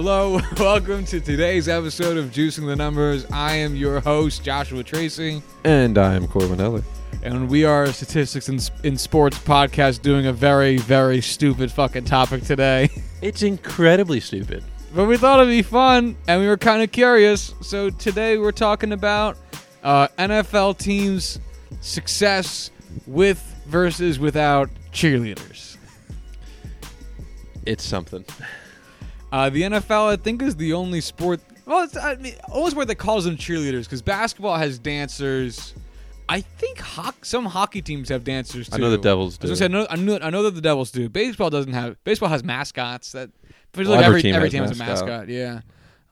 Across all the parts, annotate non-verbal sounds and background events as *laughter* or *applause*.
Hello, *laughs* welcome to today's episode of Juicing the Numbers. I am your host, Joshua Tracy, And I'm Corbin Eller. and we are a statistics in, in sports podcast doing a very, very stupid fucking topic today. *laughs* It's incredibly stupid. but we thought it'd be fun, and we were kind of curious. So today we're talking about uh, NFL teams' success with versus without cheerleaders. It's something. Uh, the NFL, I think, is the only sport. Well, it's I mean, only sport that calls them cheerleaders because basketball has dancers. I think ho- some hockey teams have dancers too. I know the Devils do. gonna say, I know, I know, I know that the Devils do. Baseball doesn't have. Baseball has mascots. That Well, every every team every has team has a mascot. mascot. Yeah.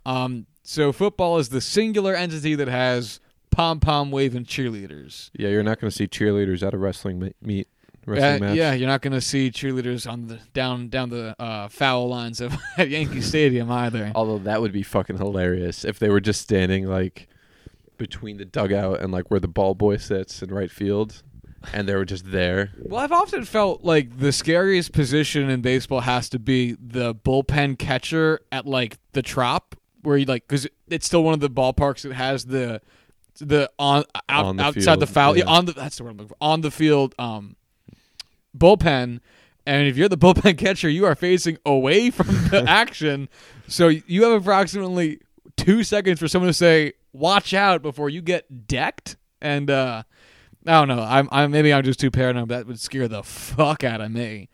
Um. So football is the singular entity that has pom pom waving cheerleaders. Yeah, you're not going to see cheerleaders at a wrestling meet, Yeah, wrestling match. yeah, you're not going to see cheerleaders on the down down the uh, foul lines of *laughs* at Yankee Stadium either. Although that would be fucking hilarious if they were just standing like between the dugout and like where the ball boy sits in right field, and they were just there. Well, I've often felt like the scariest position in baseball has to be the bullpen catcher at like the trop, where you like because it's still one of the ballparks that has the the on out, On the outside the field, foul yeah. yeah. on the that's the word I'm looking for, on the field um bullpen. And if you're the *laughs* bullpen catcher, you are facing away from *laughs* the action, so you have approximately two seconds for someone to say "watch out" before you get decked. And uh, I don't know. I'm, I'm maybe I'm just too paranoid. That would scare the fuck out of me.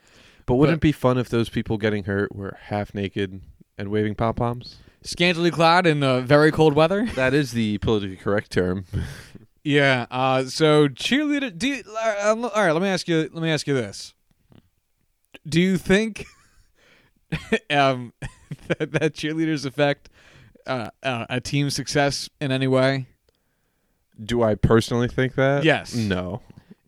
But wouldn't But- it be fun if those people getting hurt were half naked and waving pom poms? Scantily clad in uh, very cold weather. That is the politically correct term. *laughs* Yeah. Uh, so cheerleader. Do you, uh, all right. Let me ask you. Let me ask you this. Do you think *laughs* um, *laughs* that, that cheerleaders affect uh, uh, a team's success in any way? Do I personally think that? Yes. No.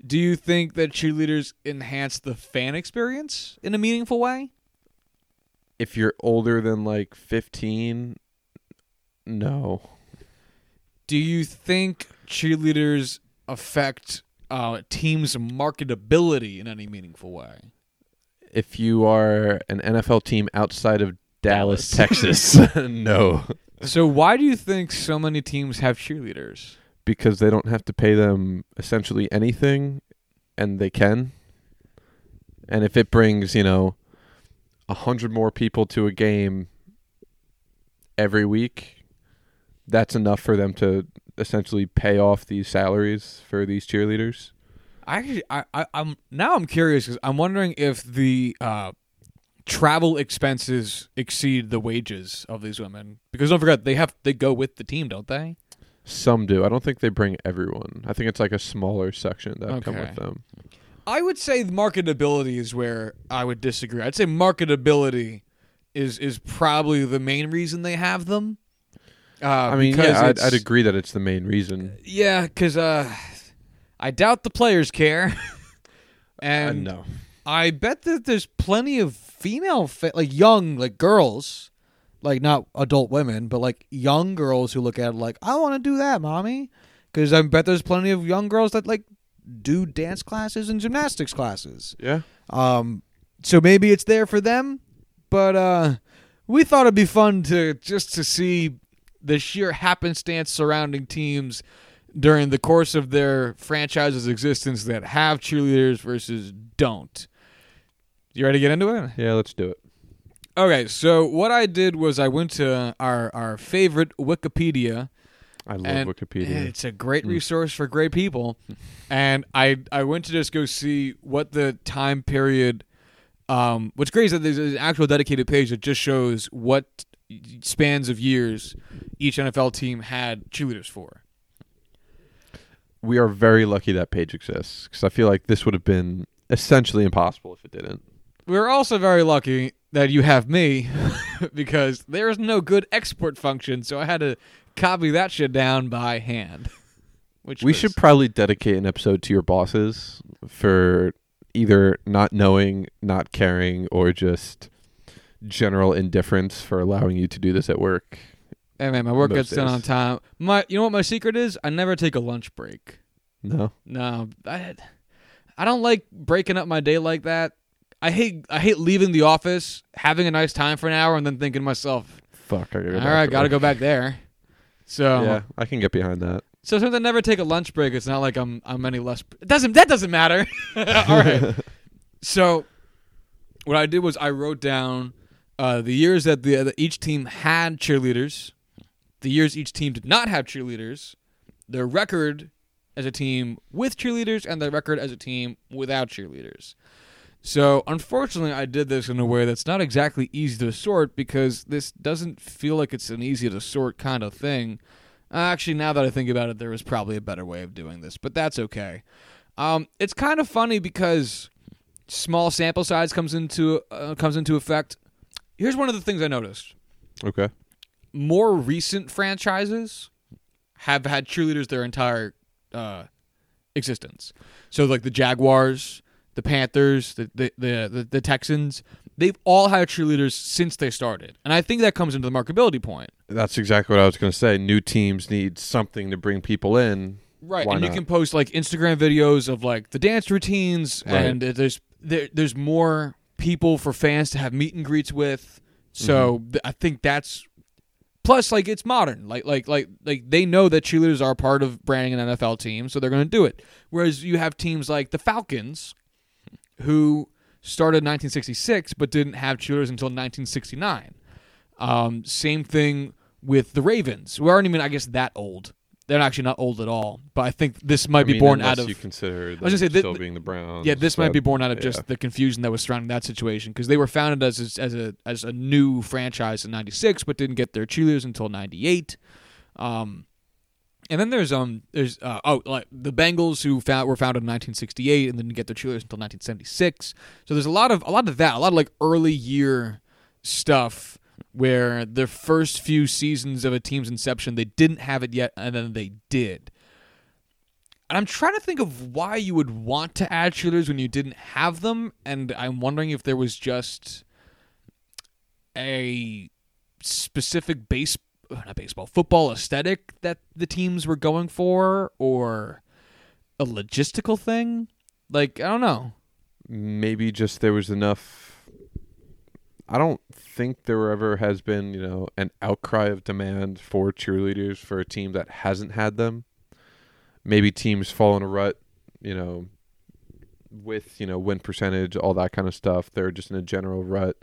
Do you think that cheerleaders enhance the fan experience in a meaningful way? If you're older than like 15, no. Do you think cheerleaders affect uh, teams' marketability in any meaningful way? If you are an NFL team outside of Dallas, Dallas. Texas, *laughs* *laughs* no. So why do you think so many teams have cheerleaders? Because they don't have to pay them essentially anything and they can. And if it brings, you know, a hundred more people to a game every week, that's enough for them to essentially pay off these salaries for these cheerleaders. I, actually- I, I I'm now I'm curious because I'm wondering if the uh, travel expenses exceed the wages of these women because don't forget they have they go with the team, don't they? Some do. I don't think they bring everyone. I think it's like a smaller section that come with them. I would say marketability is where I would disagree. I'd say marketability is is probably the main reason they have them. Uh, I mean, yeah, I'd, I'd agree that it's the main reason. Yeah, because uh, I doubt the players care, Uh, *laughs* *laughs* and no. I bet that there's plenty of female, fa- like young, like girls, like not adult women, but like young girls who look at it like, I want to do that, mommy. Because I bet there's plenty of young girls that like do dance classes and gymnastics classes. Yeah. Um, so maybe it's there for them, but uh, we thought it'd be fun to just to see the sheer happenstance surrounding teams during the course of their franchise's existence that have cheerleaders versus don't. You ready to get into it? Yeah, let's do it. Okay, so what I did was I went to our our favorite Wikipedia. I love and Wikipedia. It's a great Mm. resource for great people, and I I went to just go see what the time period. Um, what's great is that there's an actual dedicated page that just shows what spans of years each NFL team had cheerleaders for. we are very lucky that page exists because I feel like this would have been essentially impossible if it didn't. We're also very lucky that you have me *laughs* because there is no good export function, so I had to copy that shit down by hand. *laughs* Which We was- should probably dedicate an episode to your bosses for either not knowing, not caring, or just general indifference for allowing you to do this at work. Hey man, my work most gets done days. on time. My, you know what my secret is? I never take a lunch break. No. No, I, I don't like breaking up my day like that. I hate, I hate leaving the office, having a nice time for an hour, and then thinking to myself, fuck. I gotta go All back got to work. go back there. So Yeah, I can get behind that. so since I never take a lunch break, it's not like I'm I'm any less. It doesn't that doesn't matter? *laughs* All right. *laughs* So what I did was I wrote down uh, the years that the that each team had cheerleaders, the years each team did not have cheerleaders, their record as a team with cheerleaders, and their record as a team without cheerleaders. So unfortunately, I did this in a way that's not exactly easy to sort because this doesn't feel like it's an easy to sort kind of thing. Actually, now that I think about it, there was probably a better way of doing this, but that's okay. Um, it's kind of funny because small sample size comes into uh, comes into effect. Here's one of the things I noticed: Okay. more recent franchises have had cheerleaders their entire uh, existence. So, like the Jaguars, the Panthers, the the, the the the Texans, they've all had cheerleaders since they started, and I think that comes into the marketability point. That's exactly what I was going to say. New teams need something to bring people in. Right, Why and you can post like Instagram videos of like the dance routines, Right. and there's there, there's more people for fans to have meet and greets with. So Mm-hmm. th- I think that's plus like it's modern. Like like like like they know that cheerleaders are part of branding an NFL team, so they're going to do it. Whereas you have teams like the Falcons, who started in 1966 but didn't have cheerleaders until 1969. Um, same thing with the Ravens, who aren't even I guess that old. They're actually not old at all, but I think this might I be mean, born out of you consider was gonna say, still being the Browns. yeah. This might be born out of yeah. just the confusion that was surrounding that situation because they were founded as a, as a as a new franchise in '96, but didn't get their cheerleaders until '98. Um, and then there's um there's uh, oh like the Bengals who found, were founded in 1968 and didn't get their cheerleaders until 1976. So there's a lot of a lot of that, a lot of like early year stuff where the first few seasons of a team's inception they didn't have it yet and then they did. And I'm trying to think of why you would want to add shooters when you didn't have them, and I'm wondering if there was just a specific base uh, not baseball, football aesthetic that the teams were going for or a logistical thing. Like, I don't know. maybe just there was enough. I don't think there ever has been, you know, an outcry of demand for cheerleaders for a team that hasn't had them. Maybe teams fall in a rut, you know, with, you know, win percentage, all that kind of stuff. They're just in a general rut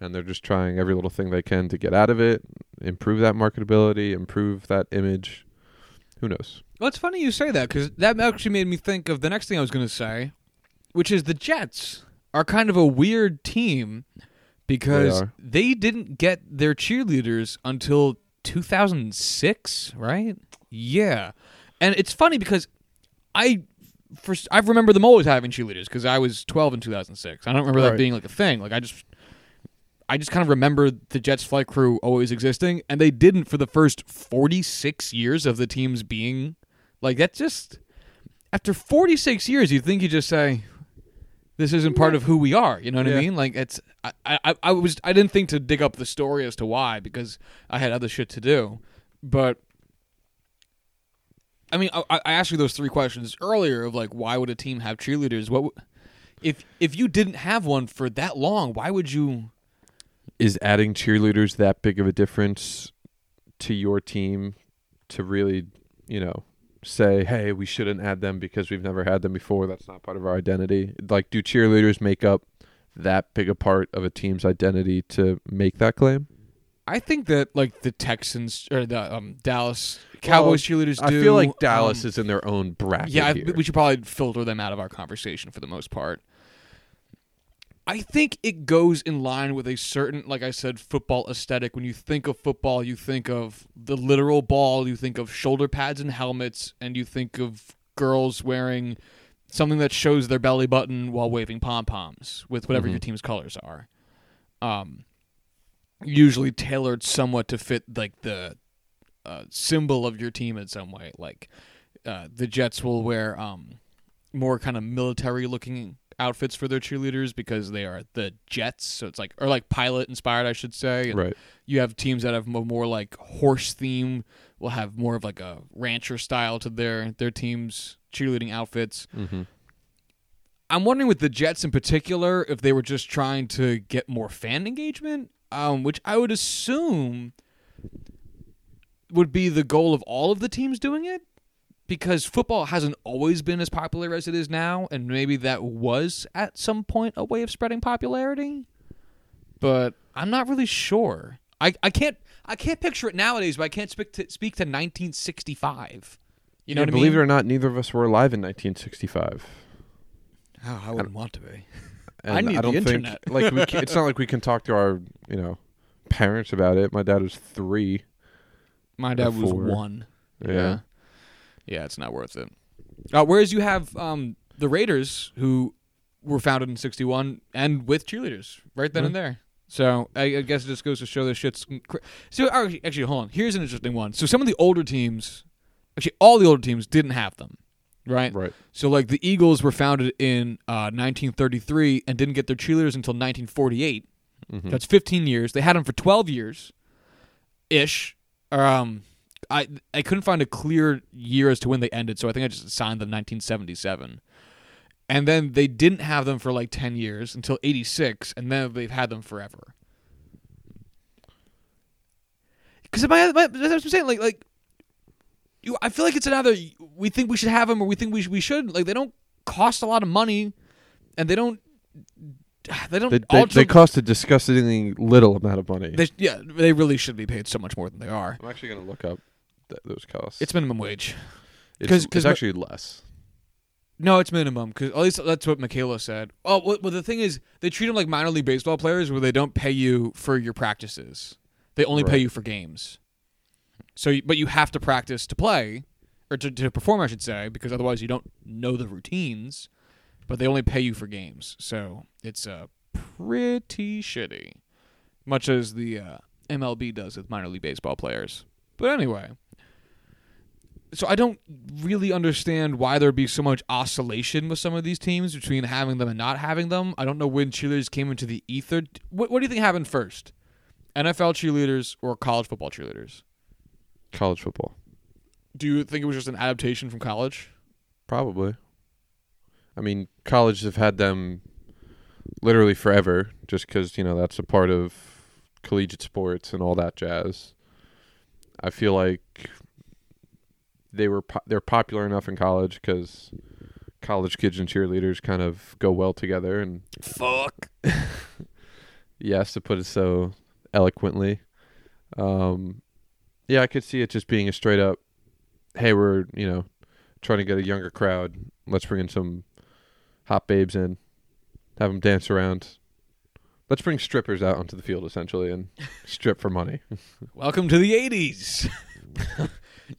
and they're just trying every little thing they can to get out of it, improve that marketability, improve that image. Who knows? Well, it's funny you say that because that actually made me think of the next thing I was going to say, which is the Jets are kind of a weird team because are. they didn't get their cheerleaders until 2006, right? Yeah, and it's funny because I first I remember them always having cheerleaders because I was 12 in 2006. I don't remember that being like a thing. Like I just I just kind of remember the Jets flight crew always existing, and they didn't for the first 46 years of the teams being like that just after 46 years, you'd think you just say this isn't part of who we are. You know what I mean? Like it's I, I I was I didn't think to dig up the story as to why because I had other shit to do, but. I mean, I, I asked you those three questions earlier of like, why would a team have cheerleaders? What, w- if if you didn't have one for that long, why would you? is adding cheerleaders that big of a difference to your team to really, you know, say, hey, we shouldn't add them because we've never had them before. That's not part of our identity. Like, do cheerleaders make up that big a part of a team's identity to make that claim? I think that like the Texans or the um, Dallas Cowboys cheerleaders. I do, feel like Dallas um, is in their own bracket. Yeah, I, we should probably filter them out of our conversation for the most part. I think it goes in line with a certain, like I said, football aesthetic. When you think of football, you think of the literal ball, you think of shoulder pads and helmets, and you think of girls wearing something that shows their belly button while waving pom poms with whatever Mhm. your team's colors are. Um, usually tailored somewhat to fit like the uh, symbol of your team in some way. Like uh, the Jets will wear um, more kind of military looking outfits for their cheerleaders because they are the Jets. So it's like or like pilot inspired, I should say. And right. You have teams that have mo- more like horse theme. Will have more of like a rancher style to their their teams cheerleading outfits. Mm-hmm. I'm wondering with the Jets in particular if they were just trying to get more fan engagement um, which I would assume would be the goal of all of the teams doing it because football hasn't always been as popular as it is now and maybe that was at some point a way of spreading popularity but i'm not really sure i, I can't i can't picture it nowadays but i can't speak to speak to 1965 you know Yeah, what i believe mean it or not, neither of us were alive in 1965. oh, i wouldn't want to be *laughs* And I need the don't internet. think like we *laughs* can, it's not like we can talk to our you know parents about it. My dad was three. my dad was one Yeah. yeah yeah it's not worth it uh, whereas you have um, the raiders who were founded in 61 and with cheerleaders right then and there so I, I guess it just goes to show this shit's cr- so actually, hold on here's an interesting one so some of the older teams actually all the older teams didn't have them right Right. so like the eagles were founded in uh, 1933 and didn't get their cheerleaders until 1948 Mhm. that's 15 years. They had them for 12 years, ish. Um, I I couldn't find a clear year as to when they ended, so I think I just signed them 1977. And then they didn't have them for like 10 years until 86, and then they've had them forever. Because my, my, that's what I'm saying, like like you, I feel like it's another. We think we should have them, or we think we sh- we should. Like they don't cost a lot of money, and they don't. They don't. They, they, alter- they cost a disgustingly little amount of money. they, yeah, they really should be paid so much more than they are. I'm actually gonna look up th- those costs. It's minimum wage. it's, 'cause- it's actually less. No, it's minimum because at least that's what Michaela said. Oh, well, well, the thing is, they treat them like minor league baseball players, where they don't pay you for your practices. They only pay Right. you for games. So, you- but you have to practice to play, or to, to perform, I should say, because otherwise you don't know the routines. But they only pay you for games, so it's uh, pretty shitty. Much as the uh, MLB does with minor league baseball players. But anyway, so I don't really understand why there'd be so much oscillation with some of these teams between having them and not having them. I don't know when cheerleaders came into the ether. What, what do you think happened first? NFL cheerleaders or college football cheerleaders? College football, Do you think it was just an adaptation from college? probably. I mean, colleges have had them literally forever, just because you know that's a part of collegiate sports and all that jazz. I feel like they were po- they're popular enough in college because college kids and cheerleaders kind of go well together, and Fuck. *laughs* yes, to put it so eloquently. Um, yeah, I could see it just being a straight up, hey, we're you know trying to get a younger crowd. Let's bring in some hot babes in, have them dance around. Let's bring strippers out onto the field essentially and strip for money. *laughs* Welcome to the '80s. *laughs*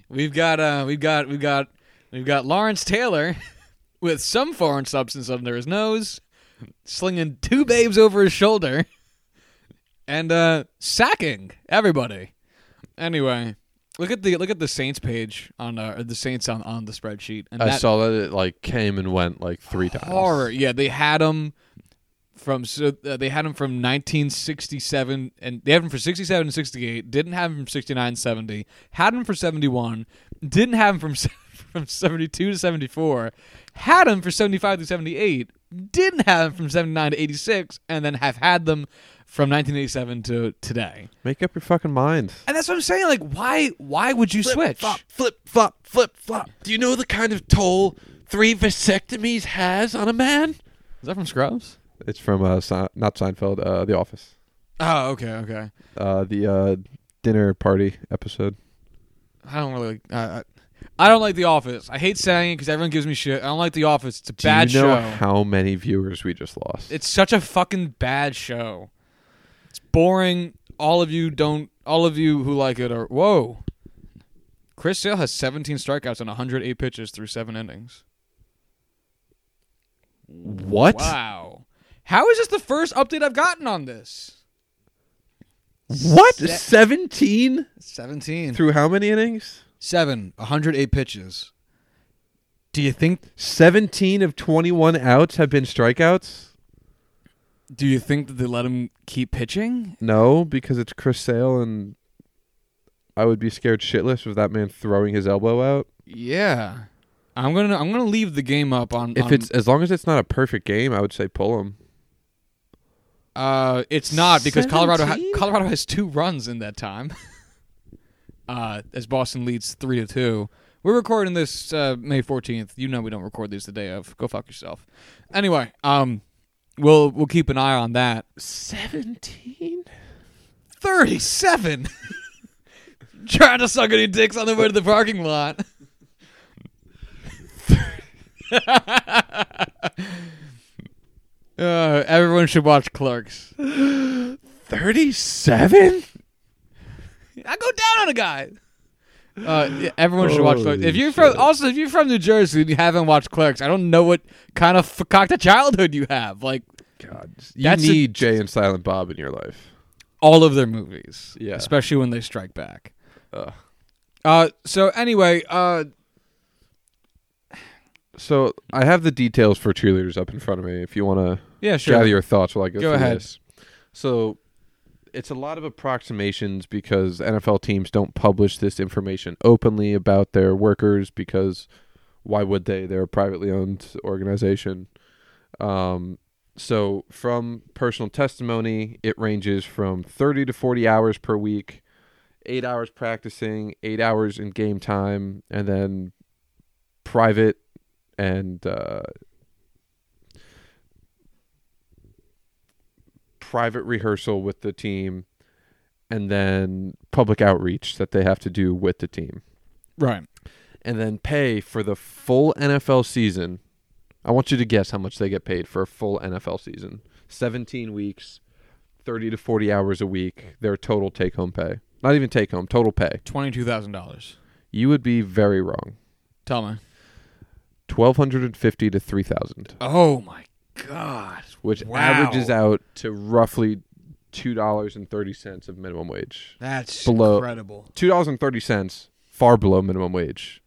we've got uh, we've got we've got we've got Lawrence Taylor *laughs* with some foreign substance under his nose, slinging two babes over his shoulder, and uh, sacking everybody. Anyway, look at the look at the Saints page on uh, the Saints on on the spreadsheet, and I that saw that it like came and went like three times. horror. Yeah, they had him from so uh, they had him from 1967 and they had him for 67 and 68 didn't have him from 69 and 70 had him for 71 didn't have him from *laughs* from 72 to 74 had him for 75 to 78 didn't have him from 79 to 86 and then have had them from 1987 to today Make up your fucking mind. and that's what i'm saying like why why would you switch flop, flip, flop, flip, flop. Do you know the kind of toll three vasectomies has on a man? is that from scrubs It's from uh, Se- not Seinfeld, uh, The Office, oh okay okay uh, the uh, dinner party episode. I don't really. Uh, I don't like The Office. I hate saying it because everyone gives me shit. I don't like The Office. It's a Do bad you know show. how many viewers we just lost? it's such a fucking bad show. It's boring. All of you don't. All of you who like it are. Whoa. Chris Sale has 17 strikeouts and 108 pitches through seven innings. what? Wow. How is this the first update I've gotten on this? What? Se- Seventeen 17. through how many innings? Seven. 108 pitches. Do you think? Seventeen of twenty-one outs have been strikeouts. Do you think that they let him keep pitching? No, because it's Chris Sale, and I would be scared shitless of that man throwing his elbow out. Yeah, I'm gonna I'm gonna leave the game up on. If on- it's as long as it's not a perfect game, I would say pull him. Uh, it's not because Colorado ha- Colorado has two runs in that time. *laughs* uh, as Boston leads three to two. We're recording this uh, May fourteenth. You know we don't record these the day of. Go fuck yourself. Anyway, um, we'll we'll keep an eye on that. 17? Thirty-seven. *laughs* Trying to suck any dicks on the way to the parking lot. *laughs* uh, everyone should watch Clerks. 37? I go down on a guy. Uh, yeah, everyone should watch Clerks. If you're from, also if you're from New Jersey and you haven't watched Clerks, I don't know what kind of fakakta childhood you have. Like God. You That's a- need Jay and Silent Bob in your life. all of their movies, Yeah. especially when they strike back. Ugh. Uh, so anyway, uh, So I have the details for cheerleaders up in front of me if you want to yeah, sure. gather your thoughts while I go, Go through ahead. this. So it's a lot of approximations because NFL teams don't publish this information openly about their workers because why would they? They're a privately owned organization. Um, so from personal testimony, it ranges from 30 to 40 hours per week, eight hours practicing, eight hours in game time, and then private and uh, private rehearsal with the team and then public outreach that they have to do with the team right. and then pay for the full NFL season. I want you to guess how much they get paid for a full NFL season. 17 weeks, 30 to 40 hours a week, their total take home pay. Not even take home, total pay. Twenty-two thousand dollars. You would be very wrong. Tell me. 1250 to 3000, Oh my god. Which Wow. averages out to roughly $2.30 of minimum wage. That's Below- incredible. $2.30 far below minimum wage.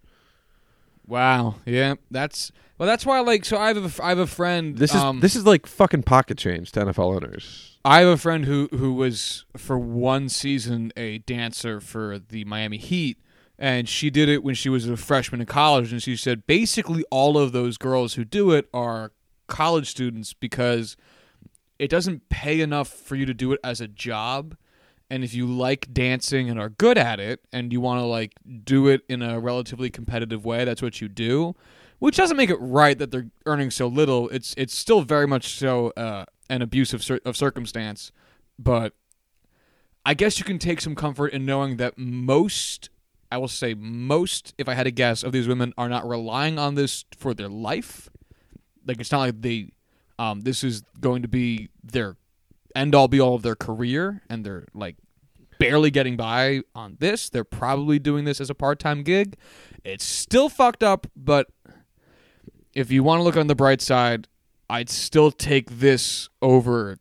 Wow. Yeah. That's well. That's why. Like, so I have a, I have a friend. This is um, this is like fucking pocket change to NFL owners. I have a friend who who was for one season a dancer for the Miami Heat, and she did it when she was a freshman in college. And she said basically all of those girls who do it are college students because it doesn't pay enough for you to do it as a job. And if you like dancing and are good at it, and you want to like do it in a relatively competitive way, that's what you do. Which doesn't make it right that they're earning so little. It's it's still very much so uh, an abuse of, cir- of circumstance, but I guess you can take some comfort in knowing that most, I will say most, if I had to guess, of these women are not relying on this for their life. Like it's not like they, um, this is going to be their end all be all of their career, and they're like barely getting by on this. They're probably doing this as a part time gig. It's still fucked up, but if you want to look on the bright side, I'd still take this over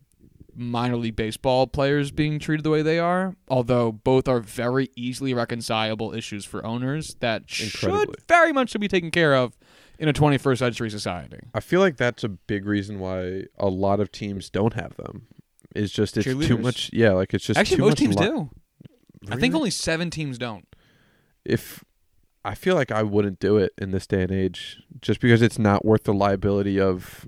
minor league baseball players being treated the way they are, although both are very easily reconcilable issues for owners that should very much should be taken care of in a 21st century society. I feel like that's a big reason why a lot of teams don't have them. Is just it's too much. Yeah, like it's just Actually, too most much teams do. I think only seven teams don't. if I feel like I wouldn't do it in this day and age, just because it's not worth the liability of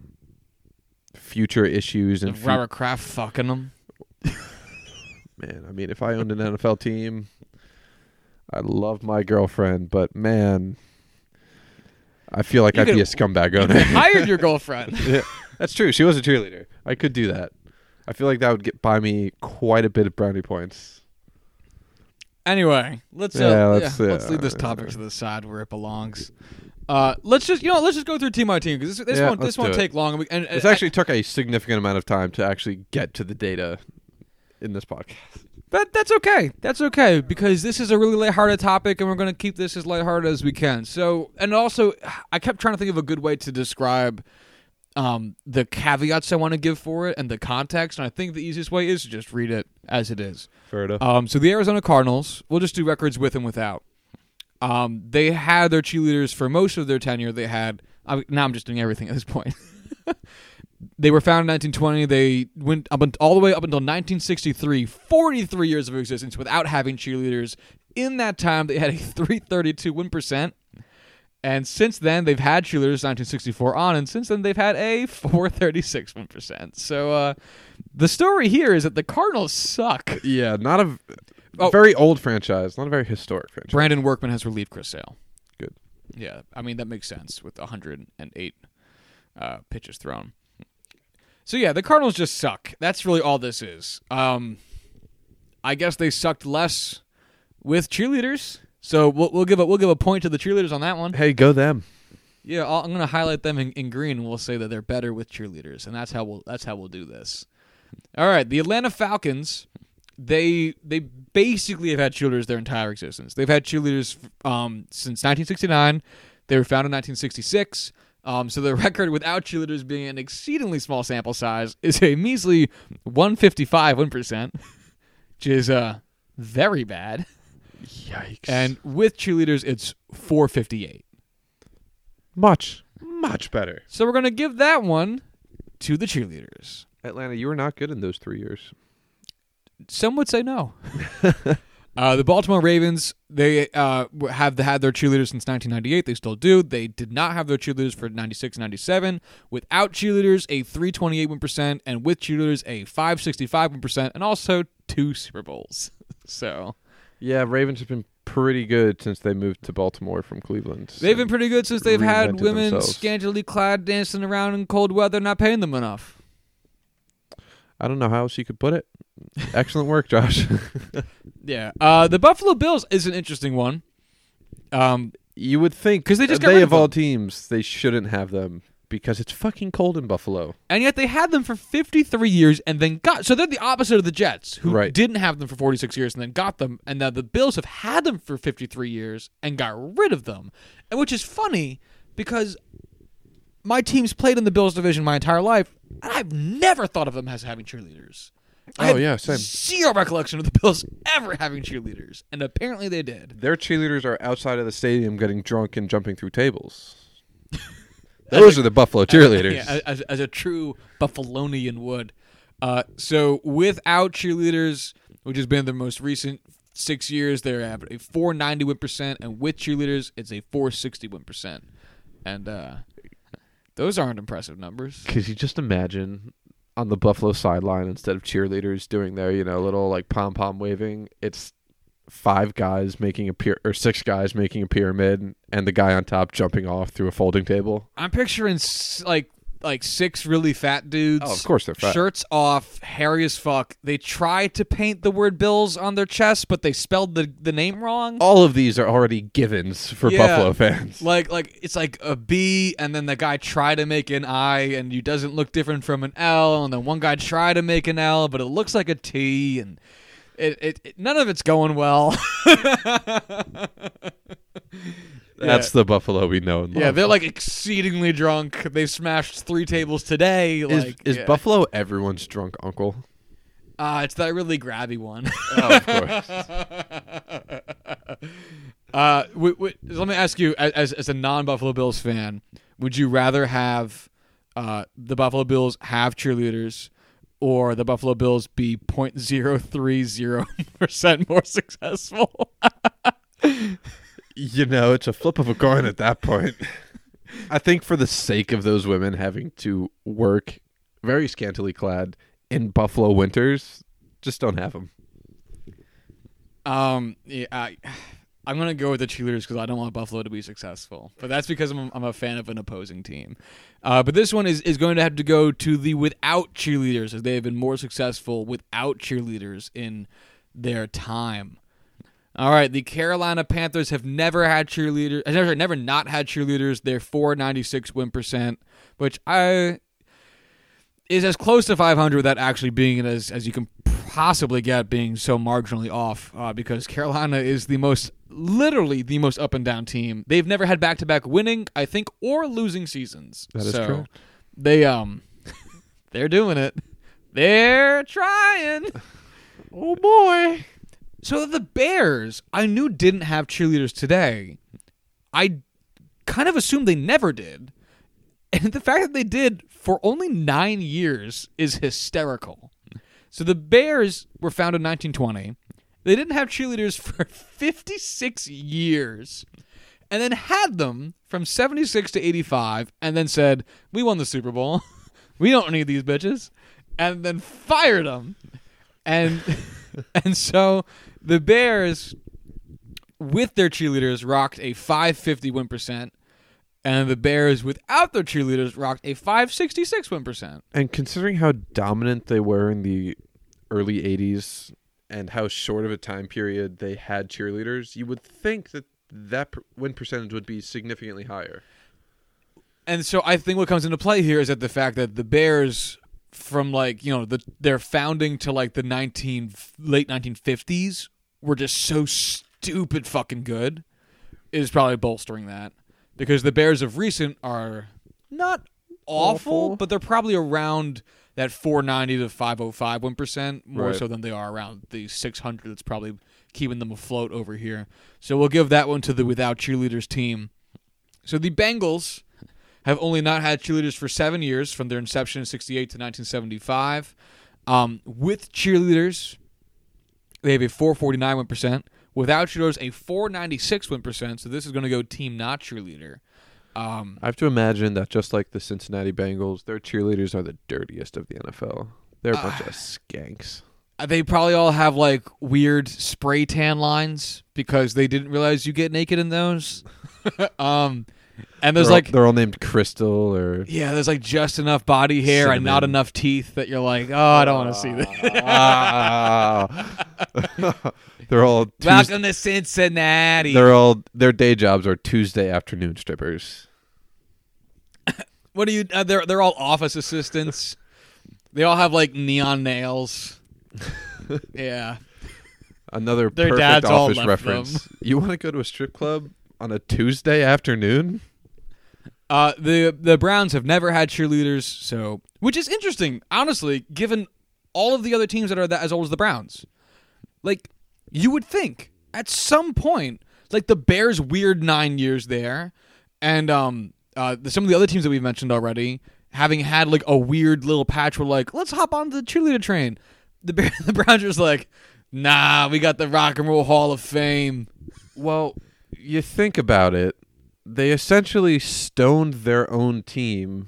future issues and fu- Robert Kraft fucking them. *laughs* man. I mean, if I owned an NFL team, I love my girlfriend, but man, I feel like You I'd be a scumbag owner. *laughs* hired your girlfriend. *laughs* yeah, that's true. She was a cheerleader. I could do that. I feel like that would get buy me quite a bit of brownie points. Anyway, let's uh, Yeah, let's, let's uh, leave this topic to the side where it belongs. Uh, let's just you know let's just go through team by team because this, this Yeah, won't this won't do it. take long. And, we, and This and- actually took a significant amount of time to actually get to the data in this podcast. But that's okay. That's okay because this is a really lighthearted topic, and we're going to keep this as lighthearted as we can. So, and also, I kept trying to think of a good way to describe um, the caveats I want to give for it and the context. And I think the easiest way is to just read it as it is. Fair enough. Um, so the Arizona Cardinals, we'll just do records with and without. Um, they had their cheerleaders for most of their tenure. They had I, now I'm just doing everything at this point. *laughs* they were founded in 1920. They went up all the way up until 1963, 43 years of existence without having cheerleaders. In that time, they had a 332 win percent. And since then, they've had cheerleaders 1964 on, and since then they've had a *laughs* 436 win percent. So uh, The story here is that the Cardinals suck. Yeah, not a Oh. very old franchise, not a very historic franchise. Brandon Workman has relieved Chris Sale. Good. Yeah, I mean that makes sense with 108 uh, pitches thrown. So yeah, the Cardinals just suck. That's really all this is. Um, I guess they sucked less with cheerleaders. So we'll, we'll give a we'll give a point to the cheerleaders on that one. Hey, go them. Yeah, I'll, I'm going to highlight them in, in green, and we'll say that they're better with cheerleaders, and that's how we'll that's how we'll do this. All right, the Atlanta Falcons, they they basically have had cheerleaders their entire existence. They've had cheerleaders um, since 1969. They were founded in 1966. Um, so the *laughs* record without cheerleaders being an exceedingly small sample size is a measly 155 one percent, which is uh very bad. Yikes. And with cheerleaders, it's 458. much, much better. So we're gonna give that one to the cheerleaders. Atlanta, you were not good in those three years. Some would say no. *laughs* uh, the Baltimore Ravens, they uh, have had their cheerleaders since 1998. They still do. They did not have their cheerleaders for 96 97. Without cheerleaders, a 328 1%, and with cheerleaders, a 565 1%, and also two Super Bowls. *laughs* so Yeah, Ravens have been pretty good since they moved to Baltimore from Cleveland. they've been pretty good since they've had women themselves. scantily clad dancing around in cold weather, not paying them enough. I don't know how else you could put it. Excellent work, Josh. *laughs* Yeah. Uh, the Buffalo Bills is an interesting one. Um, you would think because they just got they rid of of all them. teams, they shouldn't have them because it's fucking cold in Buffalo. And yet they had them for 53 years and then got so they're the opposite of the Jets who Right. didn't have them for 46 years and then got them and now the Bills have had them for 53 years and got rid of them. And which is funny because my team's played in the Bills division my entire life and I've never thought of them as having cheerleaders. I Oh, yeah, same. Zero recollection of the Bills ever having cheerleaders and apparently they did. Their cheerleaders are outside of the stadium getting drunk and jumping through tables. *laughs* Those are the Buffalo cheerleaders. *laughs* Yeah, as, as a true Buffalonian would. Uh, so without cheerleaders, which has been the most recent six years, they're at a 490 win percent, and with cheerleaders, it's a 460 win percent. And uh, those aren't impressive numbers. Because you just imagine on the Buffalo sideline instead of cheerleaders doing their, you know, little like pom pom waving, it's five guys making a pyramid or six guys making a pyramid and the guy on top jumping off through a folding table. I'm picturing like like six really fat dudes. Oh, of course they're fat. Shirts off, hairy as fuck. They tried to paint the word Bills on their chest, but they spelled the the name wrong. All of these are already givens for Yeah. Buffalo fans. *laughs* like like it's like a B and then the guy tried to make an I and you doesn't look different from an L and then one guy tried to make an L but it looks like a T and it, it, it- none of it's going well. *laughs* That's the Buffalo we know and love. yeah, they're like exceedingly drunk. They've smashed three tables today. is, Like is yeah. Buffalo everyone's drunk uncle? Uh, it's that really grabby one. Oh, of course. *laughs* Uh, w- w- let me ask you, as as a non Buffalo Bills fan, would you rather have uh, the Buffalo Bills have cheerleaders, or the Buffalo Bills be 0.030 *laughs* percent more successful? *laughs* You know, it's a flip of a coin at that point. I think for the sake of those women having to work very scantily clad in Buffalo winters, just don't have them. Um, yeah, I, I'm gonna go with the cheerleaders because I don't want Buffalo to be successful, but that's because I'm, I'm a fan of an opposing team. Uh, but this one is is going to have to go to the without cheerleaders, as they have been more successful without cheerleaders in their time. All right, the Carolina Panthers have never had cheerleaders. uh, Never, never not had cheerleaders. They're 496 win percent, which I is as close to 500 without actually being as as you can possibly get being so marginally off uh, because Carolina is the most literally the most up and down team. They've never had back to back winning, I think, or losing seasons. That is so correct. They um *laughs* they're doing it. They're trying. *laughs* Oh boy. So the Bears, I knew didn't have cheerleaders today. I kind of assumed they never did. And the fact that they did for only nine years is hysterical. So the Bears were founded in 1920. They didn't have cheerleaders for *laughs* 56 years. And then had them from 76 to 85 and then said, We won the Super Bowl. *laughs* we don't need these bitches. and then fired them. And *laughs* and so the Bears with their cheerleaders rocked a 550 win percent and the Bears without their cheerleaders rocked a 566 win percent. And considering how dominant they were in the early 80s and how short of a time period they had cheerleaders, you would think that that win percentage would be significantly higher. And so I think what comes into play here is that the fact that the Bears from like, you know, the their founding to like the 19 late 1950s were just so stupid fucking good is probably bolstering that because the Bears of recent are not awful, Awful. but they're probably around that 490 to 505 win percent more Right. so than they are around the 600 that's probably keeping them afloat over here. So we'll give that one to the without cheerleaders team. So the Bengals have only not had cheerleaders for seven years from their inception in 68 to 1975. Um, with cheerleaders, they have a 449 win percent. Without cheerleaders, a 496 win percent. So this is going to go team not cheerleader. Um, I have to imagine that just like the Cincinnati Bengals, their cheerleaders are the dirtiest of the NFL. They're a bunch of skanks. they probably all have like weird spray tan lines because they didn't realize you get naked in those. *laughs* um, and there's they're like all, they're all named Crystal or yeah, there's like just enough body hair and not enough teeth that you're like, oh, I don't want to see this. *laughs* They're all Tues- Welcome to Cincinnati. they're all their day jobs are Tuesday afternoon strippers. What do you? Uh, they're they're all office assistants. they all have like neon nails. *laughs* yeah, Another Their perfect office reference. You want to go to a strip club on a Tuesday afternoon? uh, the the Browns have never had cheerleaders, so which is interesting, honestly, given all of the other teams that are that as old as the Browns. Like you would think at some point, like the Bears' weird nine years there, and um, uh, the, some of the other teams that we've mentioned already, having had like a weird little patch where like let's hop on the cheerleader train. The Bear, *laughs* the Browns are just like, nah, we got the Rock and Roll Hall of Fame. Well, you think about it, they essentially stoned their own team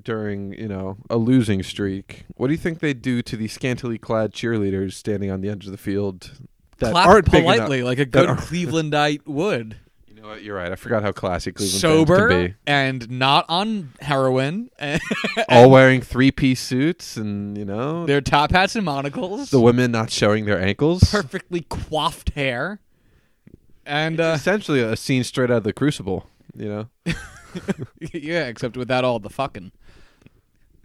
during, you know, a losing streak. What do you think they'd do to the scantily clad cheerleaders standing on the edge of the field that Clap aren't big enough? politely, like a that good aren't- *laughs* Clevelandite would. You know what? You're right. I forgot how classy Cleveland fans Sober can be. and not on heroin. *laughs* All wearing three-piece suits, and you know, Their top hats and monocles. the women not showing their ankles. perfectly coiffed hair. And uh, essentially a scene straight out of the Crucible. You know. *laughs* yeah, except without all the fucking.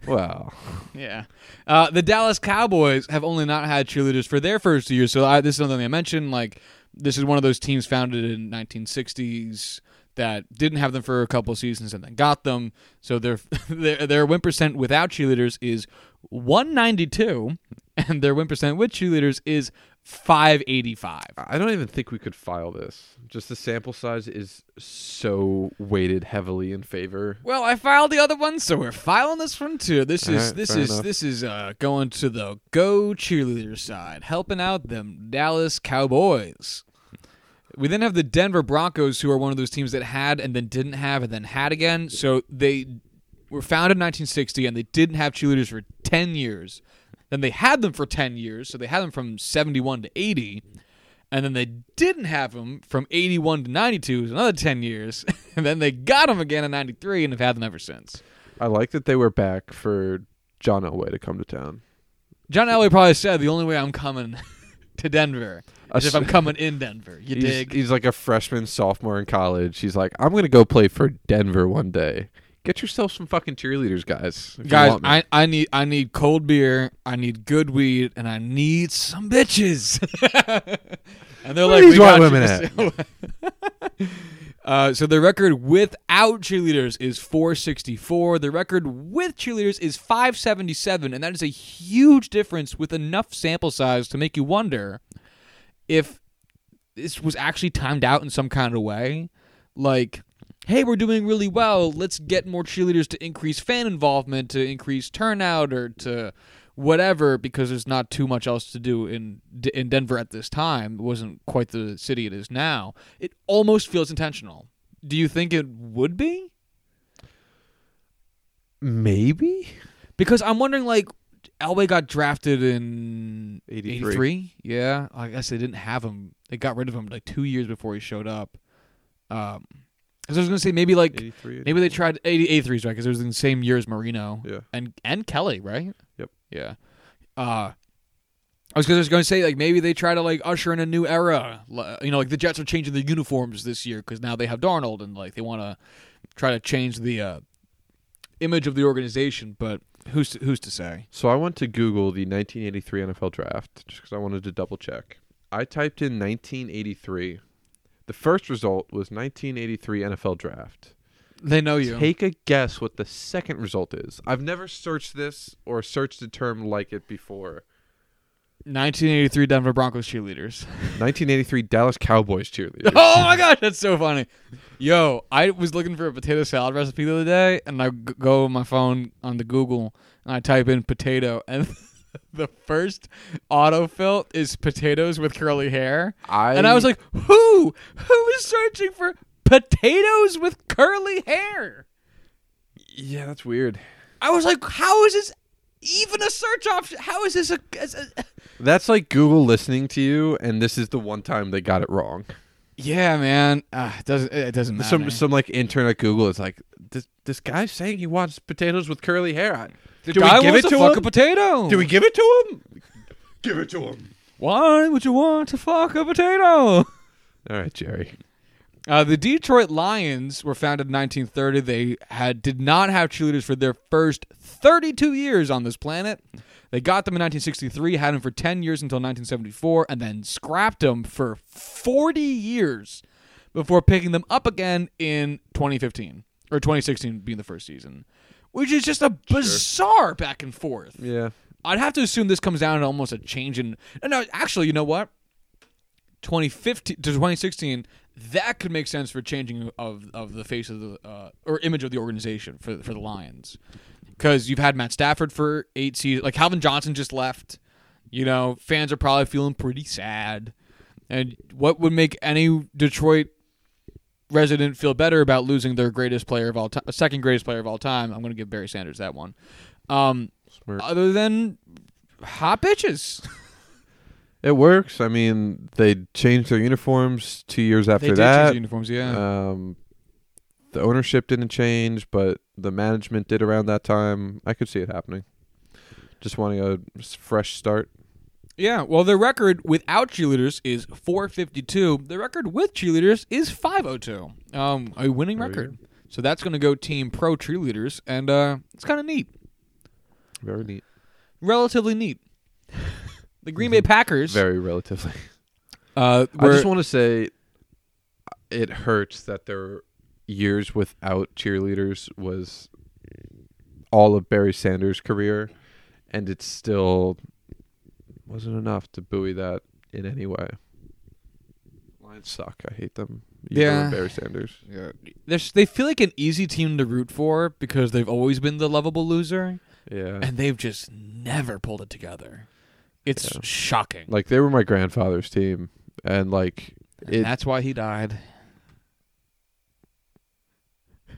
Wow. Yeah. Uh, the Dallas Cowboys have only not had cheerleaders for their first two years. So I, this is something I mentioned. Like, this is one of those teams founded in 1960s that didn't have them for a couple seasons and then got them. So their *laughs* their their win percent without cheerleaders is 192, and their win percent with cheerleaders is 585. I don't even think we could file this. Just the sample size is so weighted heavily in favor. Well, I filed the other one, so we're filing this one too. This is Alright, this is enough. this is uh, going to the go cheerleader side, helping out them Dallas Cowboys. We then have the Denver Broncos, who are one of those teams that had and then didn't have and then had again. So they were founded in 1960 and they didn't have cheerleaders for 10 years. Then they had them for 10 years, so they had them from 71 to 80. And then they didn't have them from 81 to 92, is another 10 years. *laughs* and then they got them again in 93 and have had them ever since. I like that they were back for John Elway to come to town. John Elway probably said the only way I'm coming *laughs* to Denver is if I'm coming in Denver. You he's, dig? he's like a freshman, sophomore in college. He's like, I'm gonna go play for Denver one day. Get yourself some fucking cheerleaders, guys. Guys. I, I need I need cold beer, I need good weed, and I need some bitches. *laughs* and they're Where like, these we white got women you. *laughs* uh, so the record without cheerleaders is 464. The record with cheerleaders is 577, and that is a huge difference with enough sample size to make you wonder if this was actually timed out in some kind of way. Like, hey, we're doing really well. Let's get more cheerleaders to increase fan involvement, to increase turnout, or to whatever, because there's not too much else to do in in Denver at this time. It wasn't quite the city it is now. It almost feels intentional. Do you think it would be? maybe. Because I'm wondering, like, Elway got drafted in 83. 83. Yeah, I guess they didn't have him. They got rid of him like two years before he showed up. Um, 'cause I was gonna say maybe like 83. maybe they tried 80, 83 's right because it was in the same year as Marino Yeah. and and Kelly, right? Yep. Yeah. Uh I was going to say like maybe they try to like usher in a new era. You know, like the Jets are changing their uniforms this year because now they have Darnold and like they want to try to change the uh, image of the organization. But who's to, who's to say? So I went to Google the 1983 NFL draft just because I wanted to double check. I typed in 1983. The first result was 1983 NFL draft. They know you. Take a guess what the second result is. I've never searched this or searched a term like it before. 1983 Denver Broncos cheerleaders. *laughs* 1983 Dallas Cowboys cheerleaders. *laughs* oh my gosh, that's so funny. Yo, I was looking for a potato salad recipe the other day, and I go on my phone on the Google and I type in potato, and *laughs* *laughs* the first autofill is potatoes with curly hair, I and I was like, who? Who is searching for potatoes with curly hair? yeah, that's weird. I was like, how is this even a search option? How is this a? a That's like Google listening to you, and this is the one time they got it wrong. yeah, man, uh, it doesn't it doesn't matter. Some some like intern at Google is like, this this guy's saying he wants potatoes with curly hair. I- The do we give wants it to to fuck him? a potato? Do we give it to him? Give it to him. Why would you want to fuck a potato? *laughs* All right, Jerry. Uh, the Detroit Lions were founded in 1930. They had did not have cheerleaders for their first 32 years on this planet. They got them in 1963, had them for 10 years until 1974, and then scrapped them for 40 years before picking them up again in 2015 or 2016 being the first season, which is just a bizarre back and forth. Yeah. I'd have to assume this comes down to almost a change in. No, no, actually, you know what? 2015 to 2016, that could make sense for changing of of the face of the uh, or image of the organization for for the Lions, because you've had Matt Stafford for eight seasons. Like Calvin Johnson just left. You know, fans are probably feeling pretty sad. And what would make any Detroit resident feel better about losing their greatest player of all time, second greatest player of all time? I'm going to give Barry Sanders that one. Um, other than hot bitches. It works. I mean, they changed their uniforms two years after they did that. change uniforms, yeah. Um, the ownership didn't change, but the management did around that time. I could see it happening. Just wanting a fresh start. Yeah, well, their record without cheerleaders is 452. Their record with cheerleaders is 502. Um, a winning record. So that's going to go team pro cheerleaders, and uh, it's kind of neat. Very neat. Relatively neat. *laughs* The Green Bay Packers. Very relatively. *laughs* uh, I just want to say it hurts that their years without cheerleaders was all of Barry Sanders' career, and it's still wasn't enough to buoy that in any way. Lions suck. I hate them. You Yeah. Barry Sanders. Yeah. They're, s- they feel like an easy team to root for because they've always been the lovable loser, Yeah. and they've just never pulled it together. It's Yeah. shocking. like they were my grandfather's team, and like And it. that's why he died. *laughs*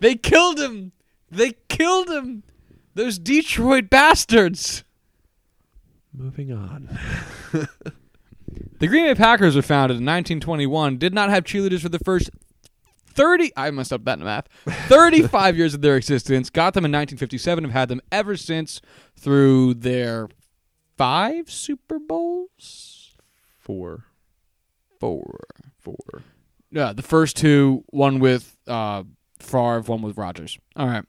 they killed him. They killed him. Those Detroit bastards. Moving on. *laughs* The Green Bay Packers were founded in 1921. Did not have cheerleaders for the first 30. I messed up that in math. *laughs* 35 years of their existence. Got them in 1957. Have had them ever since through their five Super Bowls. Four. Four. Four. Yeah, the first two, one with uh, Favre, one with Rodgers. All right.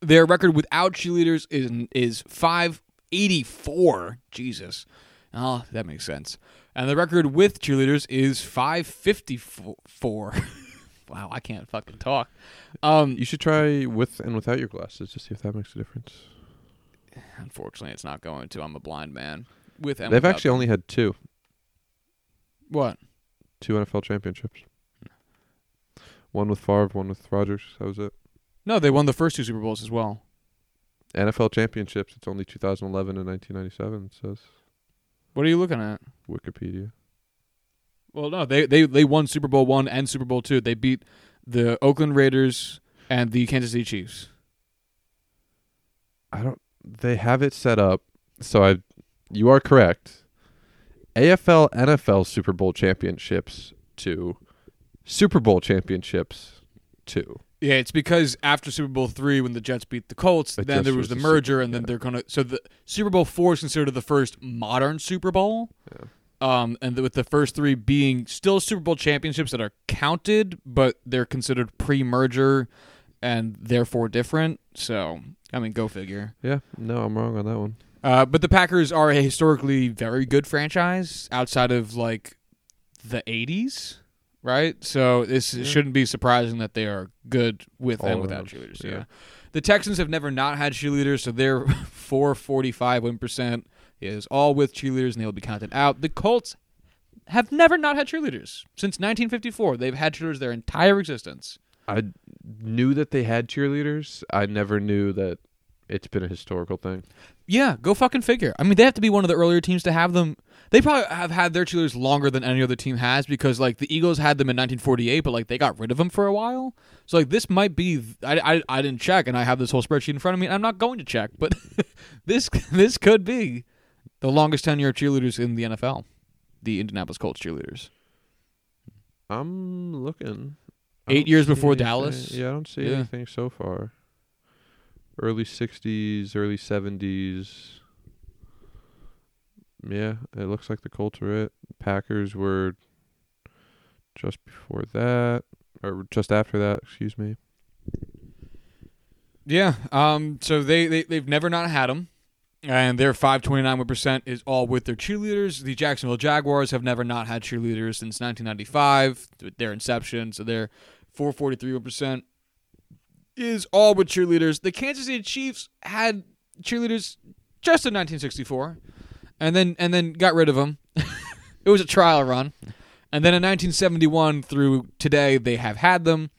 Their record without cheerleaders is is five eighty four. Jesus. Oh, that makes sense. And the record with cheerleaders is five fifty four. *laughs* wow, I can't fucking talk. Um, You should try with and without your glasses to see if that makes a difference. unfortunately, it's not going to. I'm a blind man. With and They've without actually them. only had two, what? two NFL championships. One with Favre, one with Rodgers. That was it. No, they won the first two Super Bowls as well. NFL championships. It's only 2011 and 1997. It says What are you looking at? Wikipedia. Well, no, they they they won Super Bowl one and Super Bowl two. They beat the Oakland Raiders and the Kansas City Chiefs. I don't. They have it set up. So I, you are correct. AFL NFL Super Bowl championships two, Super Bowl championships two. Yeah, it's because after Super Bowl three, when the Jets beat the Colts, then there was was the the merger, Super- and then yeah. they're gonna. So the Super Bowl four is considered the first modern Super Bowl. Yeah. Um, and the, with the first three being still Super Bowl championships that are counted, but they're considered pre-merger and therefore different. So, I mean, go figure. Yeah, no, I'm wrong on that one. Uh, but the Packers are a historically very good franchise outside of like the 80s, right? So this Yeah. shouldn't be surprising that they are good with All and without cheerleaders. yeah. Yeah. The Texans have never not had cheerleaders, so their *laughs* 445 win percent is all with cheerleaders and they will be counted out. The Colts have never not had cheerleaders since 1954. They've had cheerleaders their entire existence. I knew that they had cheerleaders. I never knew that it's been a historical thing. Yeah, go fucking figure. I mean, they have to be one of the earlier teams to have them. They probably have had their cheerleaders longer than any other team has because, like, the Eagles had them in 1948, but like they got rid of them for a while. So like this might be. I, I, I didn't check, and I have this whole spreadsheet in front of me. And I'm not going to check, but *laughs* this this could be the longest tenure cheerleaders in the NFL. The Indianapolis Colts cheerleaders. I'm looking. I Eight years before anything- Dallas? Yeah, I don't see Yeah. anything so far. Early '60s, early '70s. Yeah, it looks like the Colts are it. Packers were just before that, or just after that. Excuse me. Yeah. Um. So they they they've never not had them, and their 529 percent is all with their cheerleaders. The Jacksonville Jaguars have never not had cheerleaders since 1995, with their inception. So their 443 percent is all with cheerleaders. The Kansas City Chiefs had cheerleaders just in 1964, and then and then got rid of them. *laughs* it was a trial run, and then in 1971 through today they have had them.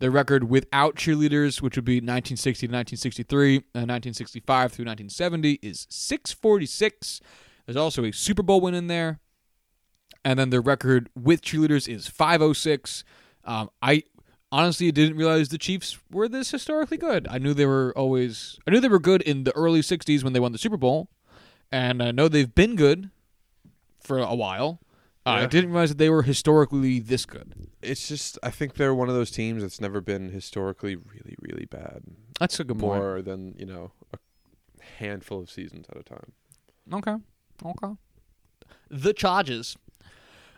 Their record without cheerleaders, which would be 1960 to 1963 and 1965 through 1970, is 646. There's also a Super Bowl win in there. And then their record with cheerleaders is 506. Um, I honestly I didn't realize the Chiefs were this historically good. I knew they were always, I knew they were good in the early 60s when they won the Super Bowl. And I know they've been good for a while. Uh, I didn't realize that they were historically this good. It's just I think they're one of those teams that's never been historically really, really bad. That's a good point. More than you know a handful of seasons at a time. Okay. Okay. The Chargers.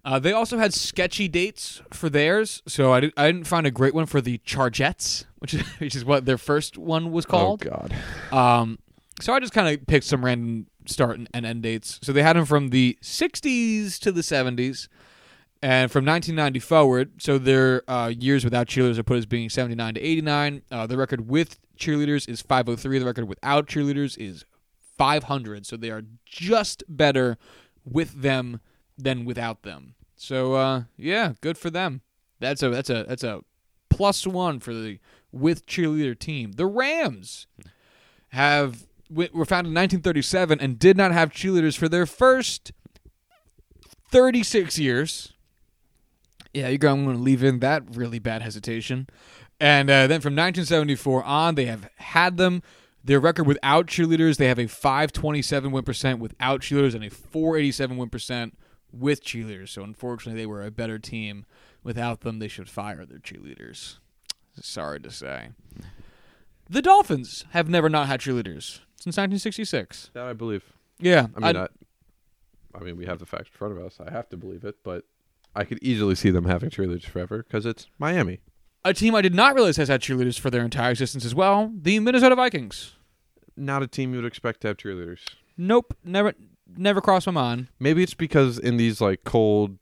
Uh, they also had sketchy dates for theirs, so I, did, I didn't find a great one for the Chargettes, which is *laughs* which is what their first one was called. Oh God. Um, so I just kind of picked some random start and, and end dates. So they had them from the 60s to the 70s, and from 1990 forward. So their uh, years without cheerleaders are put as being 79 to 89. Uh, the record with cheerleaders is 503. The record without cheerleaders is 500. So they are just better with them than without them. So uh, yeah, good for them. That's a that's a that's a plus one for the with cheerleader team. The Rams have were founded in 1937 and did not have cheerleaders for their first 36 years. Yeah, you're going to leave in that really bad hesitation. And uh, then from 1974 on, they have had them. Their record without cheerleaders, they have a 527 win percent without cheerleaders and a 487 win percent with cheerleaders. So unfortunately, they were a better team. Without them, they should fire their cheerleaders. Sorry to say. The Dolphins have never not had cheerleaders since 1966. That I believe. Yeah, I mean, I, I mean, we have the facts in front of us. I have to believe it, but I could easily see them having cheerleaders forever because it's Miami. a team I did not realize has had cheerleaders for their entire existence as well. The Minnesota Vikings. Not a team you would expect to have cheerleaders. Nope, never, never crossed my mind. Maybe it's because in these like cold,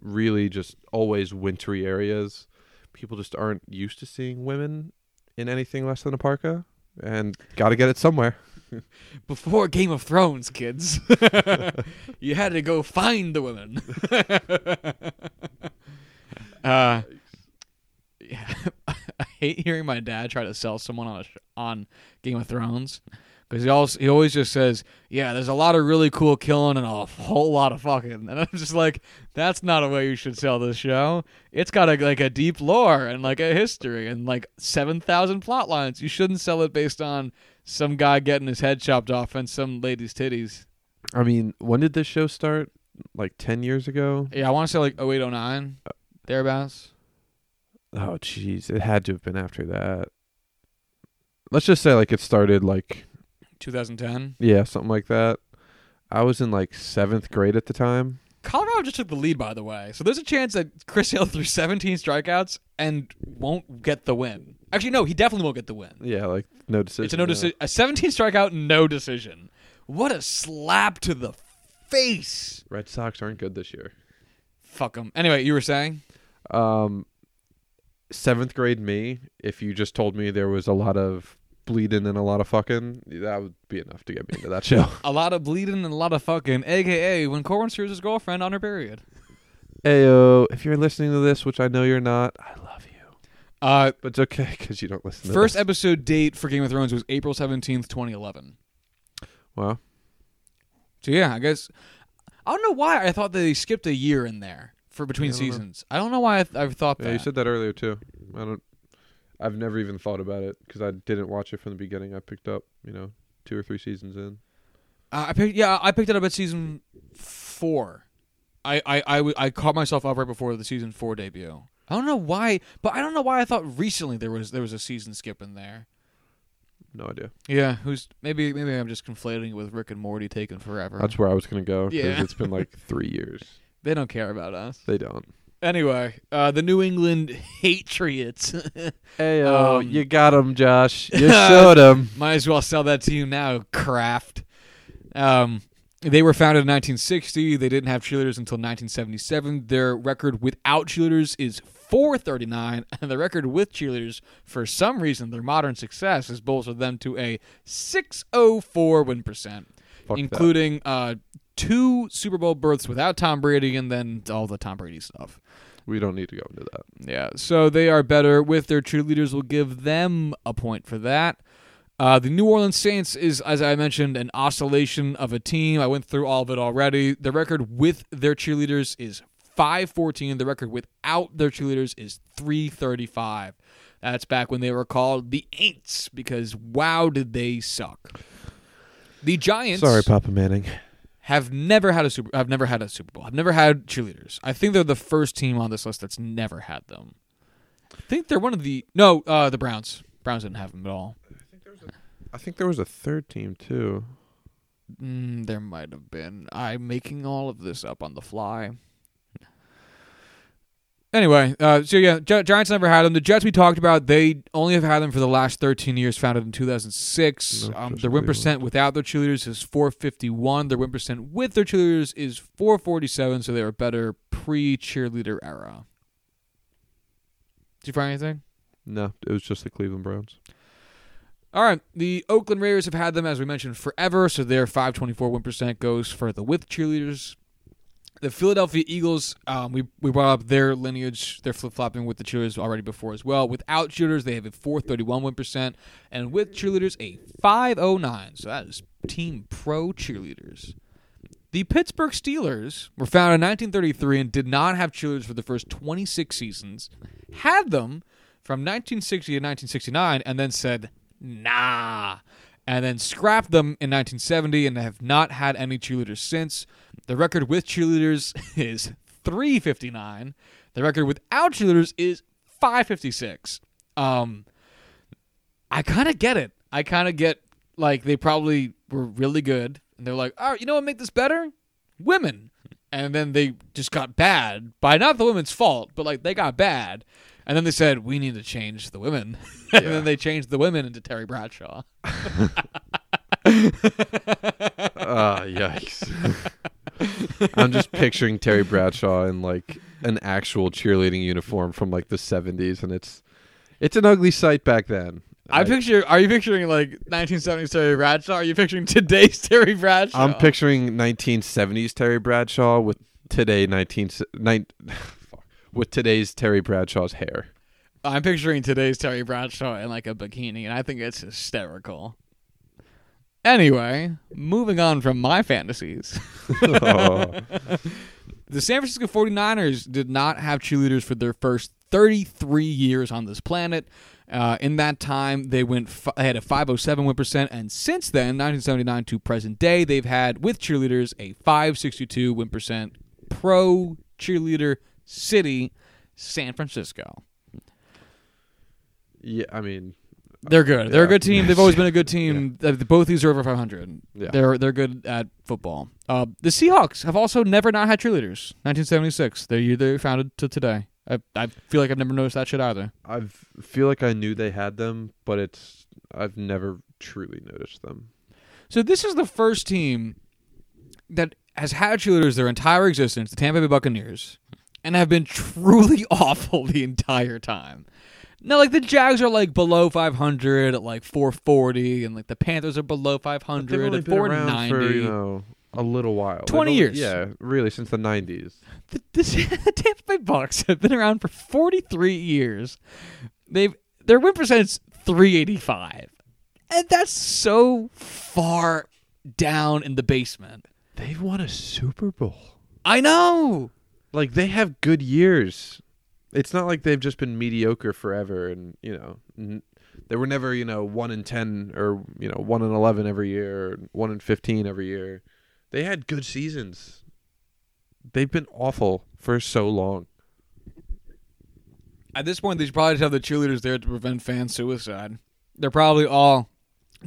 really just always wintry areas, people just aren't used to seeing women in anything less than a parka, and got to get it somewhere. *laughs* Before Game of Thrones, kids, *laughs* you had to go find the women. *laughs* uh, yeah, I hate hearing my dad try to sell someone on a sh- on Game of Thrones because he always he always just says, "Yeah, there's a lot of really cool killing and a whole lot of fucking," and I'm just like, "That's not a way you should sell this show. It's got a, like a deep lore and like a history and like seven thousand plot lines. You shouldn't sell it based on." some guy getting his head chopped off and some lady's titties. I mean, when did this show start? Like ten years ago? Yeah, I want to say like 0809, thereabouts. Oh, jeez, it had to have been after that. Let's just say like it started like 2010. yeah, something like that. I was in like seventh grade at the time. Colorado just took the lead, by the way. So there's a chance that Chris Hill threw 17 strikeouts and won't get the win. Actually, no, he definitely won't get the win. Yeah, like no decision. It's a no decision. A 17 strikeout, no decision. What a slap to the face. Red Sox aren't good this year. Fuck them. Anyway, you were saying? Um, seventh grade me. If you just told me there was a lot of bleeding and a lot of fucking, that would be enough to get me into that *laughs* show. A lot of bleeding and a lot of fucking, aka when Corbin screws his girlfriend on her period. Ayo, if you're listening to this, which I know you're not, I love you. Uh, But it's okay because you don't listen. to first this. episode date for Game of Thrones was April 17th, 2011. Wow. So yeah, I guess I don't know why I thought they skipped a year in there for between I don't know. seasons. I don't know why I, th- I thought that. Yeah, you said that earlier too. I don't. I've never even thought about it because I didn't watch it from the beginning. I picked up, you know, two or three seasons in. Uh, I picked, yeah, I picked it up at season four. I, I, I, w- I caught myself up right before the season four debut. I don't know why, but I don't know why I thought recently there was there was a season skip in there. No idea. Yeah, who's maybe maybe I'm just conflating it with Rick and Morty taking forever. That's where I was gonna go Yeah. it's been like three years. *laughs* they don't care about us. They don't. Anyway, uh, the New England *laughs* Patriots. Ayo, Um, you got him, Josh. *laughs* You showed him. Might as well sell that to you now, Kraft. Um, they were founded in 1960. They didn't have cheerleaders until 1977. Their record without cheerleaders is 439, *laughs* and the record with cheerleaders, for some reason, their modern success has bolstered them to a 604 win percent, Fuck including uh, two Super Bowl berths without Tom Brady, and then all the Tom Brady stuff. We don't need to go into that. Yeah, so they are better with their cheerleaders. We'll give them a point for that. Uh, the New Orleans Saints is, as I mentioned, an oscillation of a team. I went through all of it already. The record with their cheerleaders is 514. The record without their cheerleaders is 335. That's back when they were called the Aints because wow, did they suck. The Giants Sorry, Papa Manning. Have never had a super I've never had a Super Bowl. I've never had cheerleaders. I think they're the first team on this list that's never had them. I think they're one of the no, uh the Browns. Browns didn't have them at all. I think there was a third team too. Mm, there might have been. I'm making all of this up on the fly. Anyway, uh, so yeah, Gi- Giants never had them. The Jets we talked about, they only have had them for the last 13 years, founded in 2006. No, Um, their win percent without their cheerleaders is 451. Their win percent with their cheerleaders is 447, so they were better pre cheerleader era. Did you find anything? No, it was just the Cleveland Browns. All right, the Oakland Raiders have had them as we mentioned forever, so their 524 win percent goes for the with cheerleaders. The Philadelphia Eagles, um, we we brought up their lineage, their flip flopping with the cheerleaders already before as well. Without cheerleaders, they have a 431 win percent, and with cheerleaders, a 509. So that is team pro cheerleaders. The Pittsburgh Steelers were founded in 1933 and did not have cheerleaders for the first 26 seasons. Had them from 1960 to 1969, and then said nah, and then scrapped them in 1970 and have not had any cheerleaders since. The record with cheerleaders *laughs* is 359. The record without cheerleaders is 556. Um, I kind of get it. I kind of get like they probably were really good, and they're like, oh, you know what make this better? Women. And then they just got bad by not the women's fault, but like they got bad. And then they said, we need to change the women. *laughs* and Yeah. then they changed the women into Terry Bradshaw. *laughs* Ah, yikes. *laughs* I'm just picturing Terry Bradshaw in like an actual cheerleading uniform from like the 70s, and it's it's an ugly sight back then. I picture. Are you picturing like 1970s Terry Bradshaw? Are you picturing today's Terry Bradshaw? I'm picturing 1970s Terry Bradshaw with today 19 nine, fuck, with today's Terry Bradshaw's hair. I'm picturing today's Terry Bradshaw in like a bikini, and I think it's hysterical. Anyway, moving on from my fantasies. Oh. *laughs* The San Francisco 49ers did not have cheerleaders for their first 33 years on this planet. Uh, in that time, they went. F- they had a 507 win percent, and since then, 1979 to present day, they've had with cheerleaders a 562 win percent. Pro cheerleader city, San Francisco. Yeah, I mean, They're good. They're a good team. They've always been a good *laughs* team. Uh, Both these are over 500. Yeah. They're they're good at football. Uh, the Seahawks have also never not had cheerleaders. 1976. They're they founded to today. I I feel like I've never noticed that shit either. I feel like I knew they had them, but it's I've never truly noticed them. So this is the first team that has had cheerleaders their entire existence, the Tampa Bay Buccaneers, and have been *laughs* truly *laughs* awful the entire time. Now, like the Jags are like below 500 at like 440, and like the Panthers are below 500 They've at 490. for you know a little while. 20 only- years. Yeah, really, since the '90s. the, the, the *laughs* Tampa Bay Bucks have been around for 43 years. They've their win percentage 385, and that's so far down in the basement. They've won a Super Bowl. I know. Like they have good years. It's not like they've just been mediocre forever, and you know, n- they were never you know one in ten or you know one in eleven every year, or one in fifteen every year. They had good seasons. They've been awful for so long. At this point, they should probably just have the cheerleaders there to prevent fan suicide. They're probably all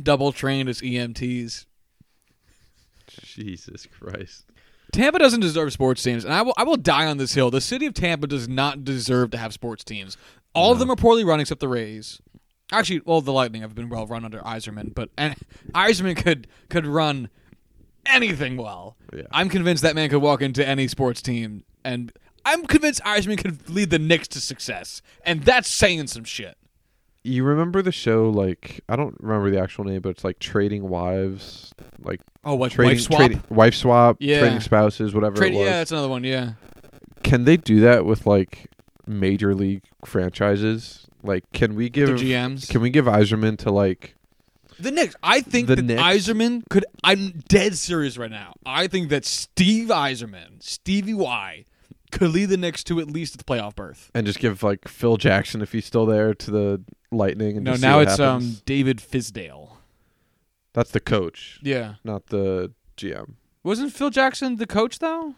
double trained as EMTs. Jesus Christ. Tampa doesn't deserve sports teams, and I will I will die on this hill. The city of Tampa does not deserve to have sports teams. All of them are poorly run except the Rays. Actually, well, the Lightning have been well run under Yzerman, but and *laughs* Yzerman could could run anything well. Yeah. I'm convinced that man could walk into any sports team, and I'm convinced Yzerman could lead the Knicks to success, and that's saying some shit. You remember the show? Like I don't remember the actual name, but it's like trading wives, like Oh, what trading wife swap? trading- wife swap, Yeah. trading spouses, whatever it was. yeah, that's another one. Yeah, Can they do that with like major league franchises? Like, can we the give GMs. can we give Yzerman to like The Knicks. I think The that Knicks? Yzerman could. I'm dead serious right now. I think that Steve Yzerman, Stevie Y, could lead the Knicks to at least the playoff berth. and just give like Phil Jackson if he's still there to the Lightning? And No, now it's happens? um David Fizdale. that's the coach, Yeah, not the GM. wasn't Phil Jackson the coach though?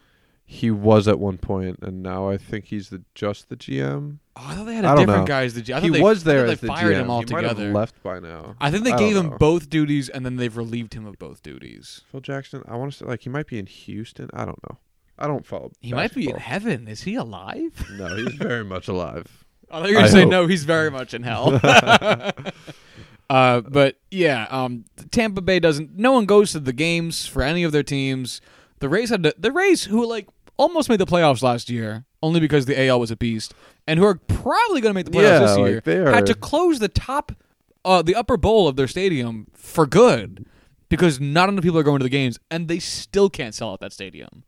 He was at one point, and now I think he's the just the GM. Oh, I thought they had a different know. guy as the GM. I He they, was there as they the fired GM. him He might have altogether. left by now. I think they I gave him know. both duties and then they've relieved him of both duties. Phil Jackson. I want to say like he might be in Houston. I don't know. I don't follow. He might be in basketball. heaven. Is he alive? No, he's very much alive. *laughs* I thought you were going I to say hope. no. He's very much in hell. *laughs* *laughs* uh, but yeah, um, Tampa Bay doesn't. No one goes to the games for any of their teams. The Rays had to, the Rays who like almost made the playoffs last year, only because the AL was a beast, and who are probably going to make the playoffs Yeah, this like, year, they had to close the top, uh, the upper bowl of their stadium for good because not enough people are going to the games, and they still can't sell out that stadium.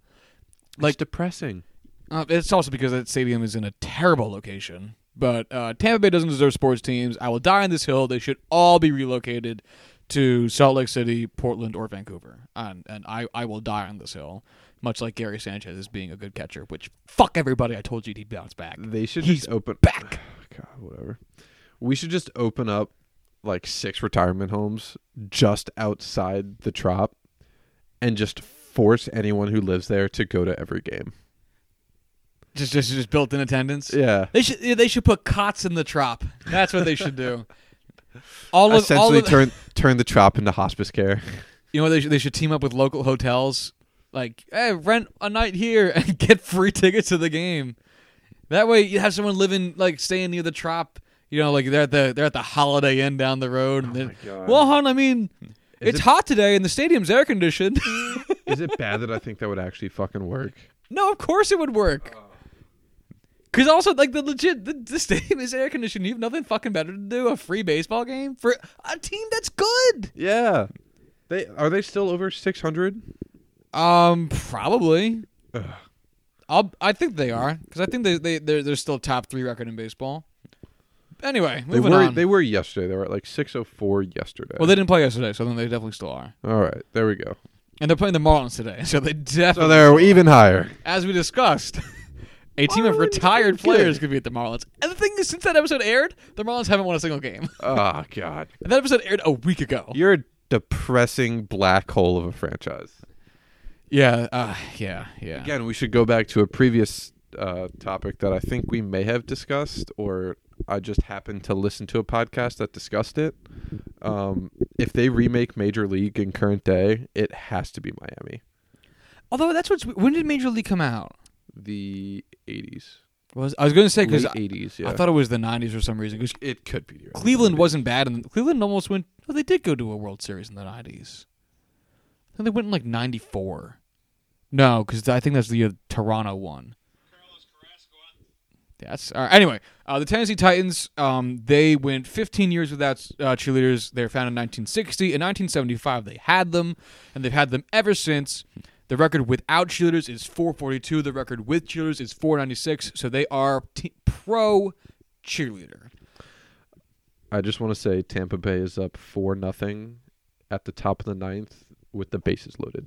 Like depressing. Uh, it's also because that stadium is in a terrible location. But uh, Tampa Bay doesn't deserve sports teams. I will die on this hill. They should all be relocated to Salt Lake City, Portland, or Vancouver. And, and I, I will die on this hill, much like Gary Sanchez is being a good catcher, which fuck everybody. I told you he'd bounce back. They should He's just open back. *sighs* God, whatever. We should just open up like six retirement homes just outside the trop, and just force anyone who lives there to go to every game. Just, just, just built in attendance. Yeah. They should, they should put cots in the trop. That's what they should do. *laughs* All of, all Essentially, of, turn turn the trop into hospice care. You know they should, they should team up with local hotels, like hey, rent a night here *laughs* and get free tickets to the game. That way, you have someone living like staying near the trop. You know, like they're at the they're at the Holiday Inn down the road. and Oh then- my God. well, hon, I mean, Is it's it- hot today and the stadium's air conditioned. *laughs* Is it bad that I think that would actually fucking work? no, of course it would work. Cause also like the legit the, the stadium is air conditioned. You have nothing fucking better to do. A free baseball game for a team that's good. Yeah. They are they still over six hundred? Um, probably. I'll. I think they are because I think they they they're, they're still top three record in baseball. Anyway, They moving were on. they were yesterday. They were at like six oh four yesterday. well, they didn't play yesterday, so then they definitely still are. All right, there we go. And they're playing the Marlins today, *laughs* so they definitely. So they're even higher. as we discussed, *laughs* a team of Marlins retired are good. players could be at the Marlins. And the thing is, since that episode aired, the Marlins haven't won a single game. Oh *laughs* God, And that episode aired a week ago. you're a depressing black hole of a franchise. Yeah, uh, yeah, yeah. Again, we should go back to a previous uh, topic that I think we may have discussed, or I just happened to listen to a podcast that discussed it. Um, if they remake Major League in current day, it has to be Miami. Although that's what's when did Major League come out? The 80s. Was I was going to say because 80s, yeah. I thought it was the '90s for some reason. Because it could be. Cleveland 90s. wasn't bad, and Cleveland almost went. Well, they did go to a World Series in the '90s. Then they went in like '94. No, because I think that's the year Toronto won. That's all right. Anyway, uh, the Tennessee Titans. Um, they went 15 years without uh, cheerleaders. They were founded in 1960. In 1975, they had them, and they've had them ever since. The record without cheerleaders is 442. The record with cheerleaders is 496. So they are t- pro cheerleader. I just want to say Tampa Bay is up four nothing at the top of the ninth with the bases loaded.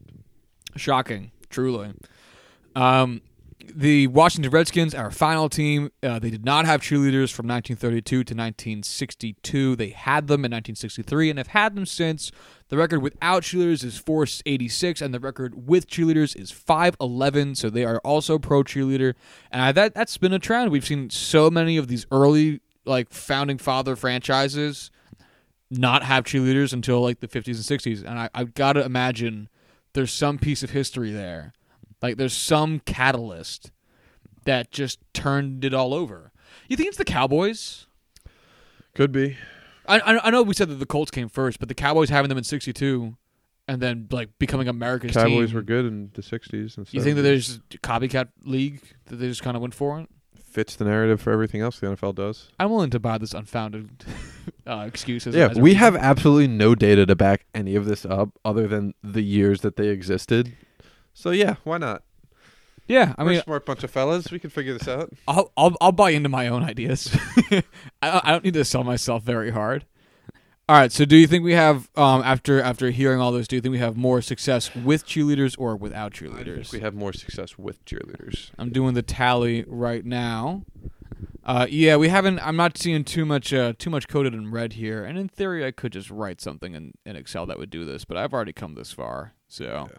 Shocking, truly. Um, the Washington Redskins, our final team, uh, they did not have cheerleaders from 1932 to 1962. They had them in 1963 and have had them since. The record without cheerleaders is 486, and the record with cheerleaders is 511. So they are also pro cheerleader, and I, that that's been a trend. We've seen so many of these early like founding father franchises not have cheerleaders until like the 50s and 60s, and I, I've got to imagine there's some piece of history there. Like there's some catalyst that just turned it all over. You think it's the Cowboys? Could be. I, I I know we said that the Colts came first, but the Cowboys having them in '62 and then like becoming America's Cowboys team. were good in the '60s and stuff. You think that there's a copycat league that they just kind of went for it? fits the narrative for everything else the NFL does. I'm willing to buy this unfounded *laughs* uh, excuse. As, yeah, we have absolutely no data to back any of this up other than the years that they existed. So yeah, why not? Yeah, I mean. We're mean, a smart bunch of fellas. We can figure this out. I'll I'll I'll buy into my own ideas. *laughs* I don't- I don't need to sell myself very hard. All right. So, do you think we have um after after hearing all this? Do you think we have more success with cheerleaders or without I think cheerleaders? we have more success with cheerleaders. I'm doing the tally right now. Uh, yeah, we haven't. I'm not seeing too much uh, too much coded in red here. And in theory, I could just write something in, in Excel that would do this, but I've already come this far, so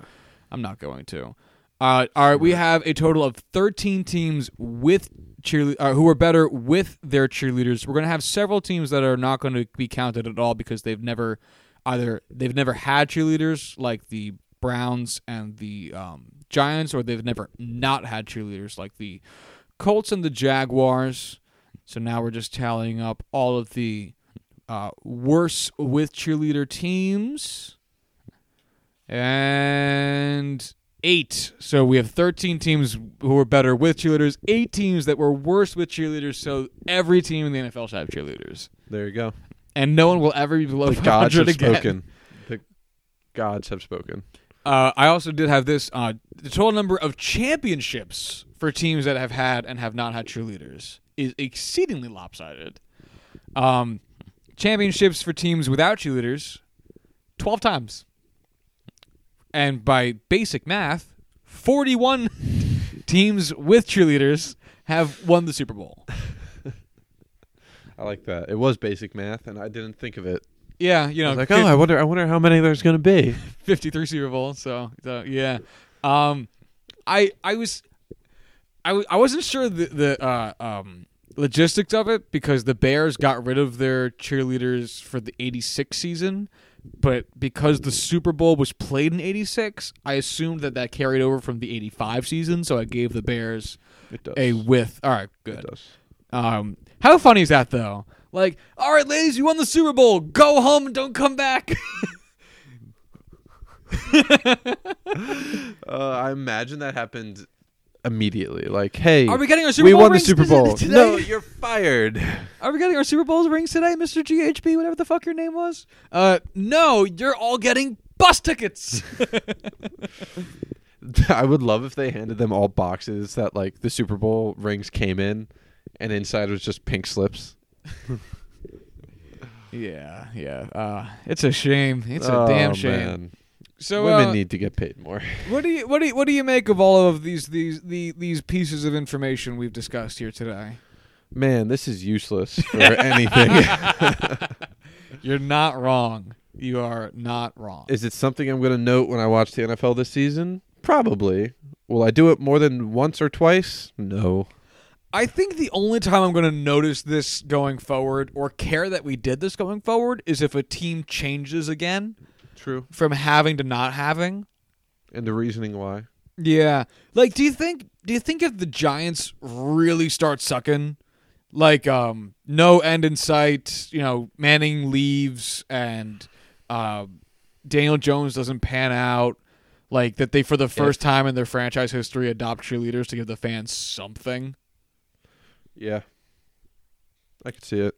I'm not going to. Uh, all right, we have a total of 13 teams with cheerle- uh, who are better with their cheerleaders. We're going to have several teams that are not going to be counted at all because they've never either they've never had cheerleaders like the Browns and the um, Giants, or they've never not had cheerleaders like the Colts and the Jaguars. So now we're just tallying up all of the uh, worse with cheerleader teams. And eight. So we have 13 teams who were better with cheerleaders, eight teams that were worse with cheerleaders. So every team in the NFL should have cheerleaders. There you go. And no one will ever be below The gods have 500 again. spoken. The gods have spoken. Uh, I also did have this uh, the total number of championships for teams that have had and have not had cheerleaders is exceedingly lopsided. Um, championships for teams without cheerleaders, 12 times. And by basic math, 41 teams with cheerleaders have won the Super Bowl. *laughs* I like that. It was basic math, and I didn't think of it. Yeah, you know, I like, fif- oh, I wonder, I wonder how many there's going to be. *laughs* 53 Super Bowls. So, so yeah. Um, I I was I w- I wasn't sure the the uh, um logistics of it because the Bears got rid of their cheerleaders for the 86 season, but because the Super Bowl was played in 86, I assumed that that carried over from the 85 season, so I gave the Bears It does. a with. All right, it good. does. Um, how funny is that though? Like, all right, ladies, you won the Super Bowl. Go home and don't come back. *laughs* *laughs* Uh, I imagine that happened immediately. Like, hey, Are we getting our Super we Bowl won the Super Bowl. today? No, you're fired. *laughs* Are we getting our Super Bowl rings today, Mr. GHB, whatever the fuck your name was? Uh, no, you're all getting bus tickets. *laughs* I would love if they handed them all boxes that like the Super Bowl rings came in, and inside was just pink slips. *laughs* yeah, yeah. Uh, it's a shame. It's a Oh, damn shame. man. So Women uh, need to get paid more. *laughs* what do you what do you, what do you make of all of these these the, these pieces of information we've discussed here today? Man, this is useless *laughs* for anything. *laughs* You're not wrong. You are not wrong. is it something I'm going to note when I watch the NFL this season? Probably. Will I do it more than once or twice? No. I think the only time I'm going to notice this going forward or care that we did this going forward is if a team changes again True. from having to not having. And the reasoning why? Yeah. Like do you think do you think if the Giants really start sucking like um no end in sight, you know, Manning leaves and uh, Daniel Jones doesn't pan out like that they for the first time in their franchise history adopt cheerleaders to give the fans something. Yeah. I could see it.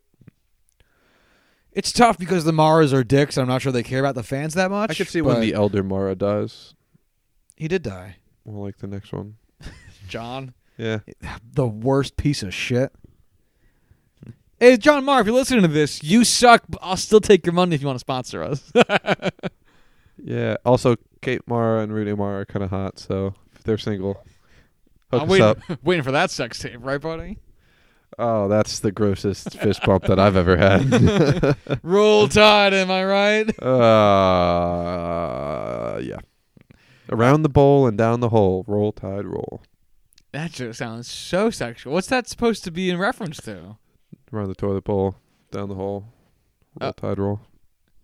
It's tough because the Maras are dicks. I'm not sure they care about the fans that much. I could see when but the elder Mara dies. he did die. Well, like the next one. *laughs* John, Yeah. the worst piece of shit. Hey, John Mara, if you're listening to this, you suck. But I'll still take your money if you want to sponsor us. *laughs* Yeah. Also, Kate Mara and Rooney Mara are kind of hot, so if they're single, hook I'm us waiting, up. *laughs* waiting for that sex tape, right, buddy? Oh, that's the grossest fist bump that I've ever had. *laughs* Roll Tide, am I right? *laughs* uh, yeah. Around the bowl and down the hole. Roll tide roll. That just sounds so sexual. What's that supposed to be in reference to? Around the toilet bowl, down the hole. Roll Uh, tide roll.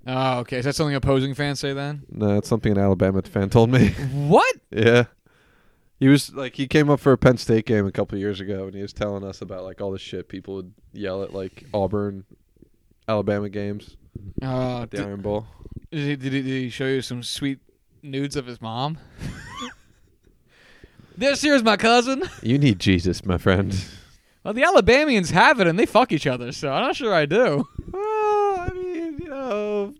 Oh, okay. Is that something opposing fans say then? No, it's something an Alabama fan told me. What? *laughs* yeah. He was like he came up for a Penn State game a couple years ago and he was telling us about like all the shit people would yell at like Auburn Alabama games Uh, at the did, Iron Bowl. did, he, did, he, did he show you some sweet nudes of his mom? *laughs* this here's my cousin. You need Jesus, my friend. Well, the Alabamians have it and they fuck each other, so I'm not sure I do. Well, I mean, you know,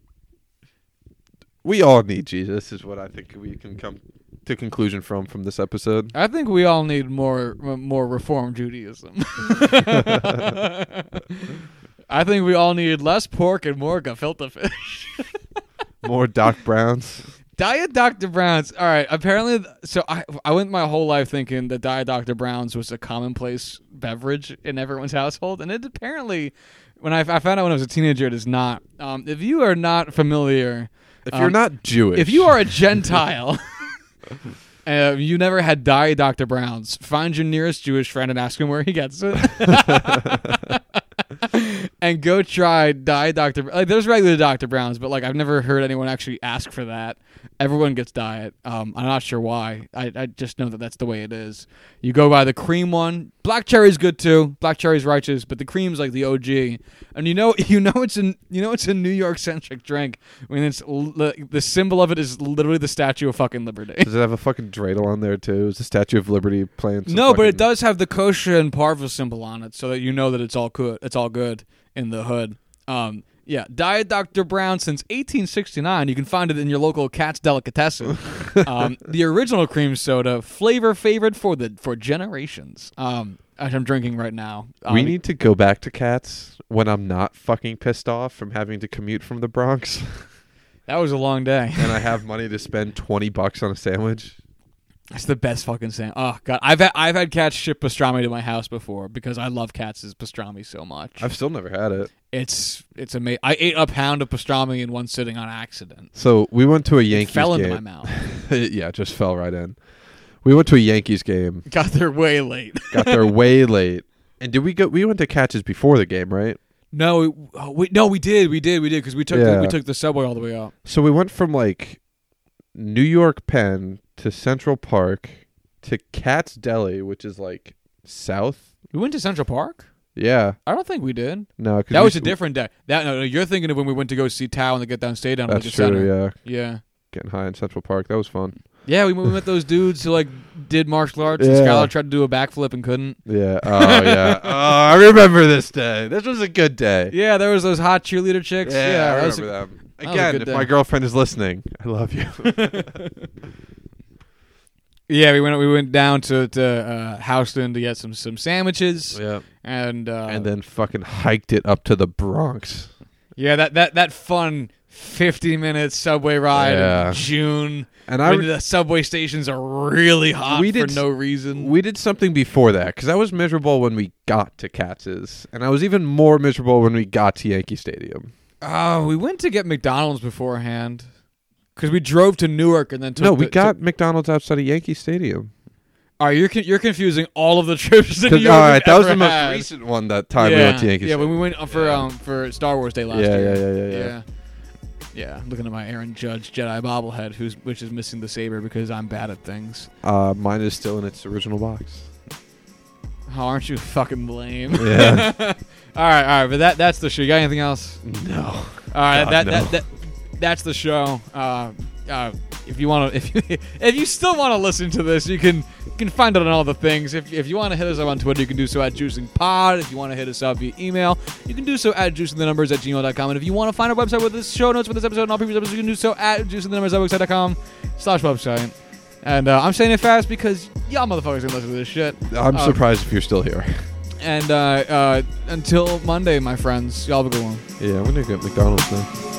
we all need Jesus, is what I think we can come to conclusion from from this episode. I think we all need more more reform Judaism. *laughs* *laughs* I think we all need less pork and more gefilte fish. *laughs* More Doc Browns. Diet Dr. Brown's. All right. Apparently, so I I went my whole life thinking that Diet Dr. Brown's was a commonplace beverage in everyone's household, and it apparently, when I, I found out when I was a teenager, it is not. Um, if you are not familiar, If Um, you're not Jewish, if you are a Gentile. Uh, you never had Diet Dr. Brown's. Find your nearest Jewish friend and ask him where he gets it. *laughs* and go try Diet Dr. Like, there's regular Dr. Brown's, but like I've never heard anyone actually ask for that. Everyone gets Diet. Um, I'm not sure why. I, I just know that that's the way it is. You go by the cream one. Black cherry's good too. Black cherry's righteous, but the cream's like the OG. And you know, *laughs* you know it's a you know it's a New York centric drink. I mean, it's l- the symbol of it is literally the Statue of fucking Liberty. does it have a fucking dreidel on there too? Is the Statue of Liberty playing? No, but it does have the kosher and parve symbol on it, so that you know that it's all good. It's all good in the hood. Um, yeah, Diet Dr. Brown since 1869. You can find it in your local Katz's Delicatessen. *laughs* um, the original cream soda, flavor favored for the for generations. Um, I'm drinking right now. We Um, need to go back to Katz when I'm not fucking pissed off from having to commute from the Bronx, *laughs* that was a long day. and I *laughs* have money to spend twenty bucks on a sandwich. It's the best fucking thing. Oh god, I've had, I've had Katz ship pastrami to my house before because I love cats' pastrami so much. I've still never had it. It's it's amazing. I ate a pound of pastrami in one sitting on accident. So we went to a It Yankees fell into game. my mouth. *laughs* yeah, it just fell right in. We went to a Yankees game. *laughs* Got there way late. *laughs* Got there way late. And did we go? We went to Katz's before the game, right? No, we, oh, we no, we did, we did, we did because we took the, we took the subway all the way up. So we went from like New York Penn to Central Park to Katz's Deli, which is like south. We went to Central Park. Yeah, I don't think we did. no, 'cause That was a different day. That no, no, you're thinking of when we went to go see Tao and the Get Down Stay Down at That's true. Center. Yeah, Yeah, getting high in Central Park. That was fun. yeah. We, we met those dudes who like did martial arts. And Yeah. Skylar tried to do a backflip and couldn't. Yeah. *laughs* Oh yeah. oh, I remember this day. This was a good day. Yeah, there was those hot cheerleader chicks. Yeah, I that was remember a- them. Again, if day. my girlfriend is listening, I love you. *laughs* yeah. We went we went down to to uh, Houston to get some some sandwiches yeah. and uh, and then fucking hiked it up to the Bronx. yeah that that that fun 50 minute subway ride Yeah. in June. And I re- the subway stations are really hot We for did no reason. we did something before that because I was miserable when we got to Katz's, and I was even more miserable when we got to Yankee Stadium. Oh, we went to get McDonald's beforehand because we drove to Newark and then took no, we the- got took- McDonald's outside of Yankee Stadium. all right, you're con- you're confusing all of the *laughs* trips to New 'Cause- York. all right, that was the most had. recent one. That time yeah, we went to Yankee. Yeah, when we went for Yeah. um for Star Wars Day last Yeah, year. yeah, yeah, yeah, yeah. yeah. Yeah, looking at my Aaron Judge Jedi bobblehead, who's which is missing the saber because I'm bad at things. Uh, mine is still in its original box. *laughs* Oh, aren't you fucking lame? Yeah. *laughs* all right, all right, but that that's the show. You got anything else? No. All right, God, that, no. that that that's the show. Uh, uh, if you want to, *laughs* if you if you still want to listen to this, you can you can find it on all the things. If, if you want to hit us up on Twitter, you can do so at Juicing Pod. If you want to hit us up via email, you can do so at juicing the numbers at gmail.com. And if you want to find our website with this show notes for this episode and all previous episodes, you can do so at juicing the numbers at website.com slash website. And uh, I'm saying it fast because y'all motherfuckers gonna listen to this shit. I'm Um, surprised if you're still here. And uh, uh, until Monday, my friends, y'all have a good one. Yeah, I'm gonna get McDonald's now.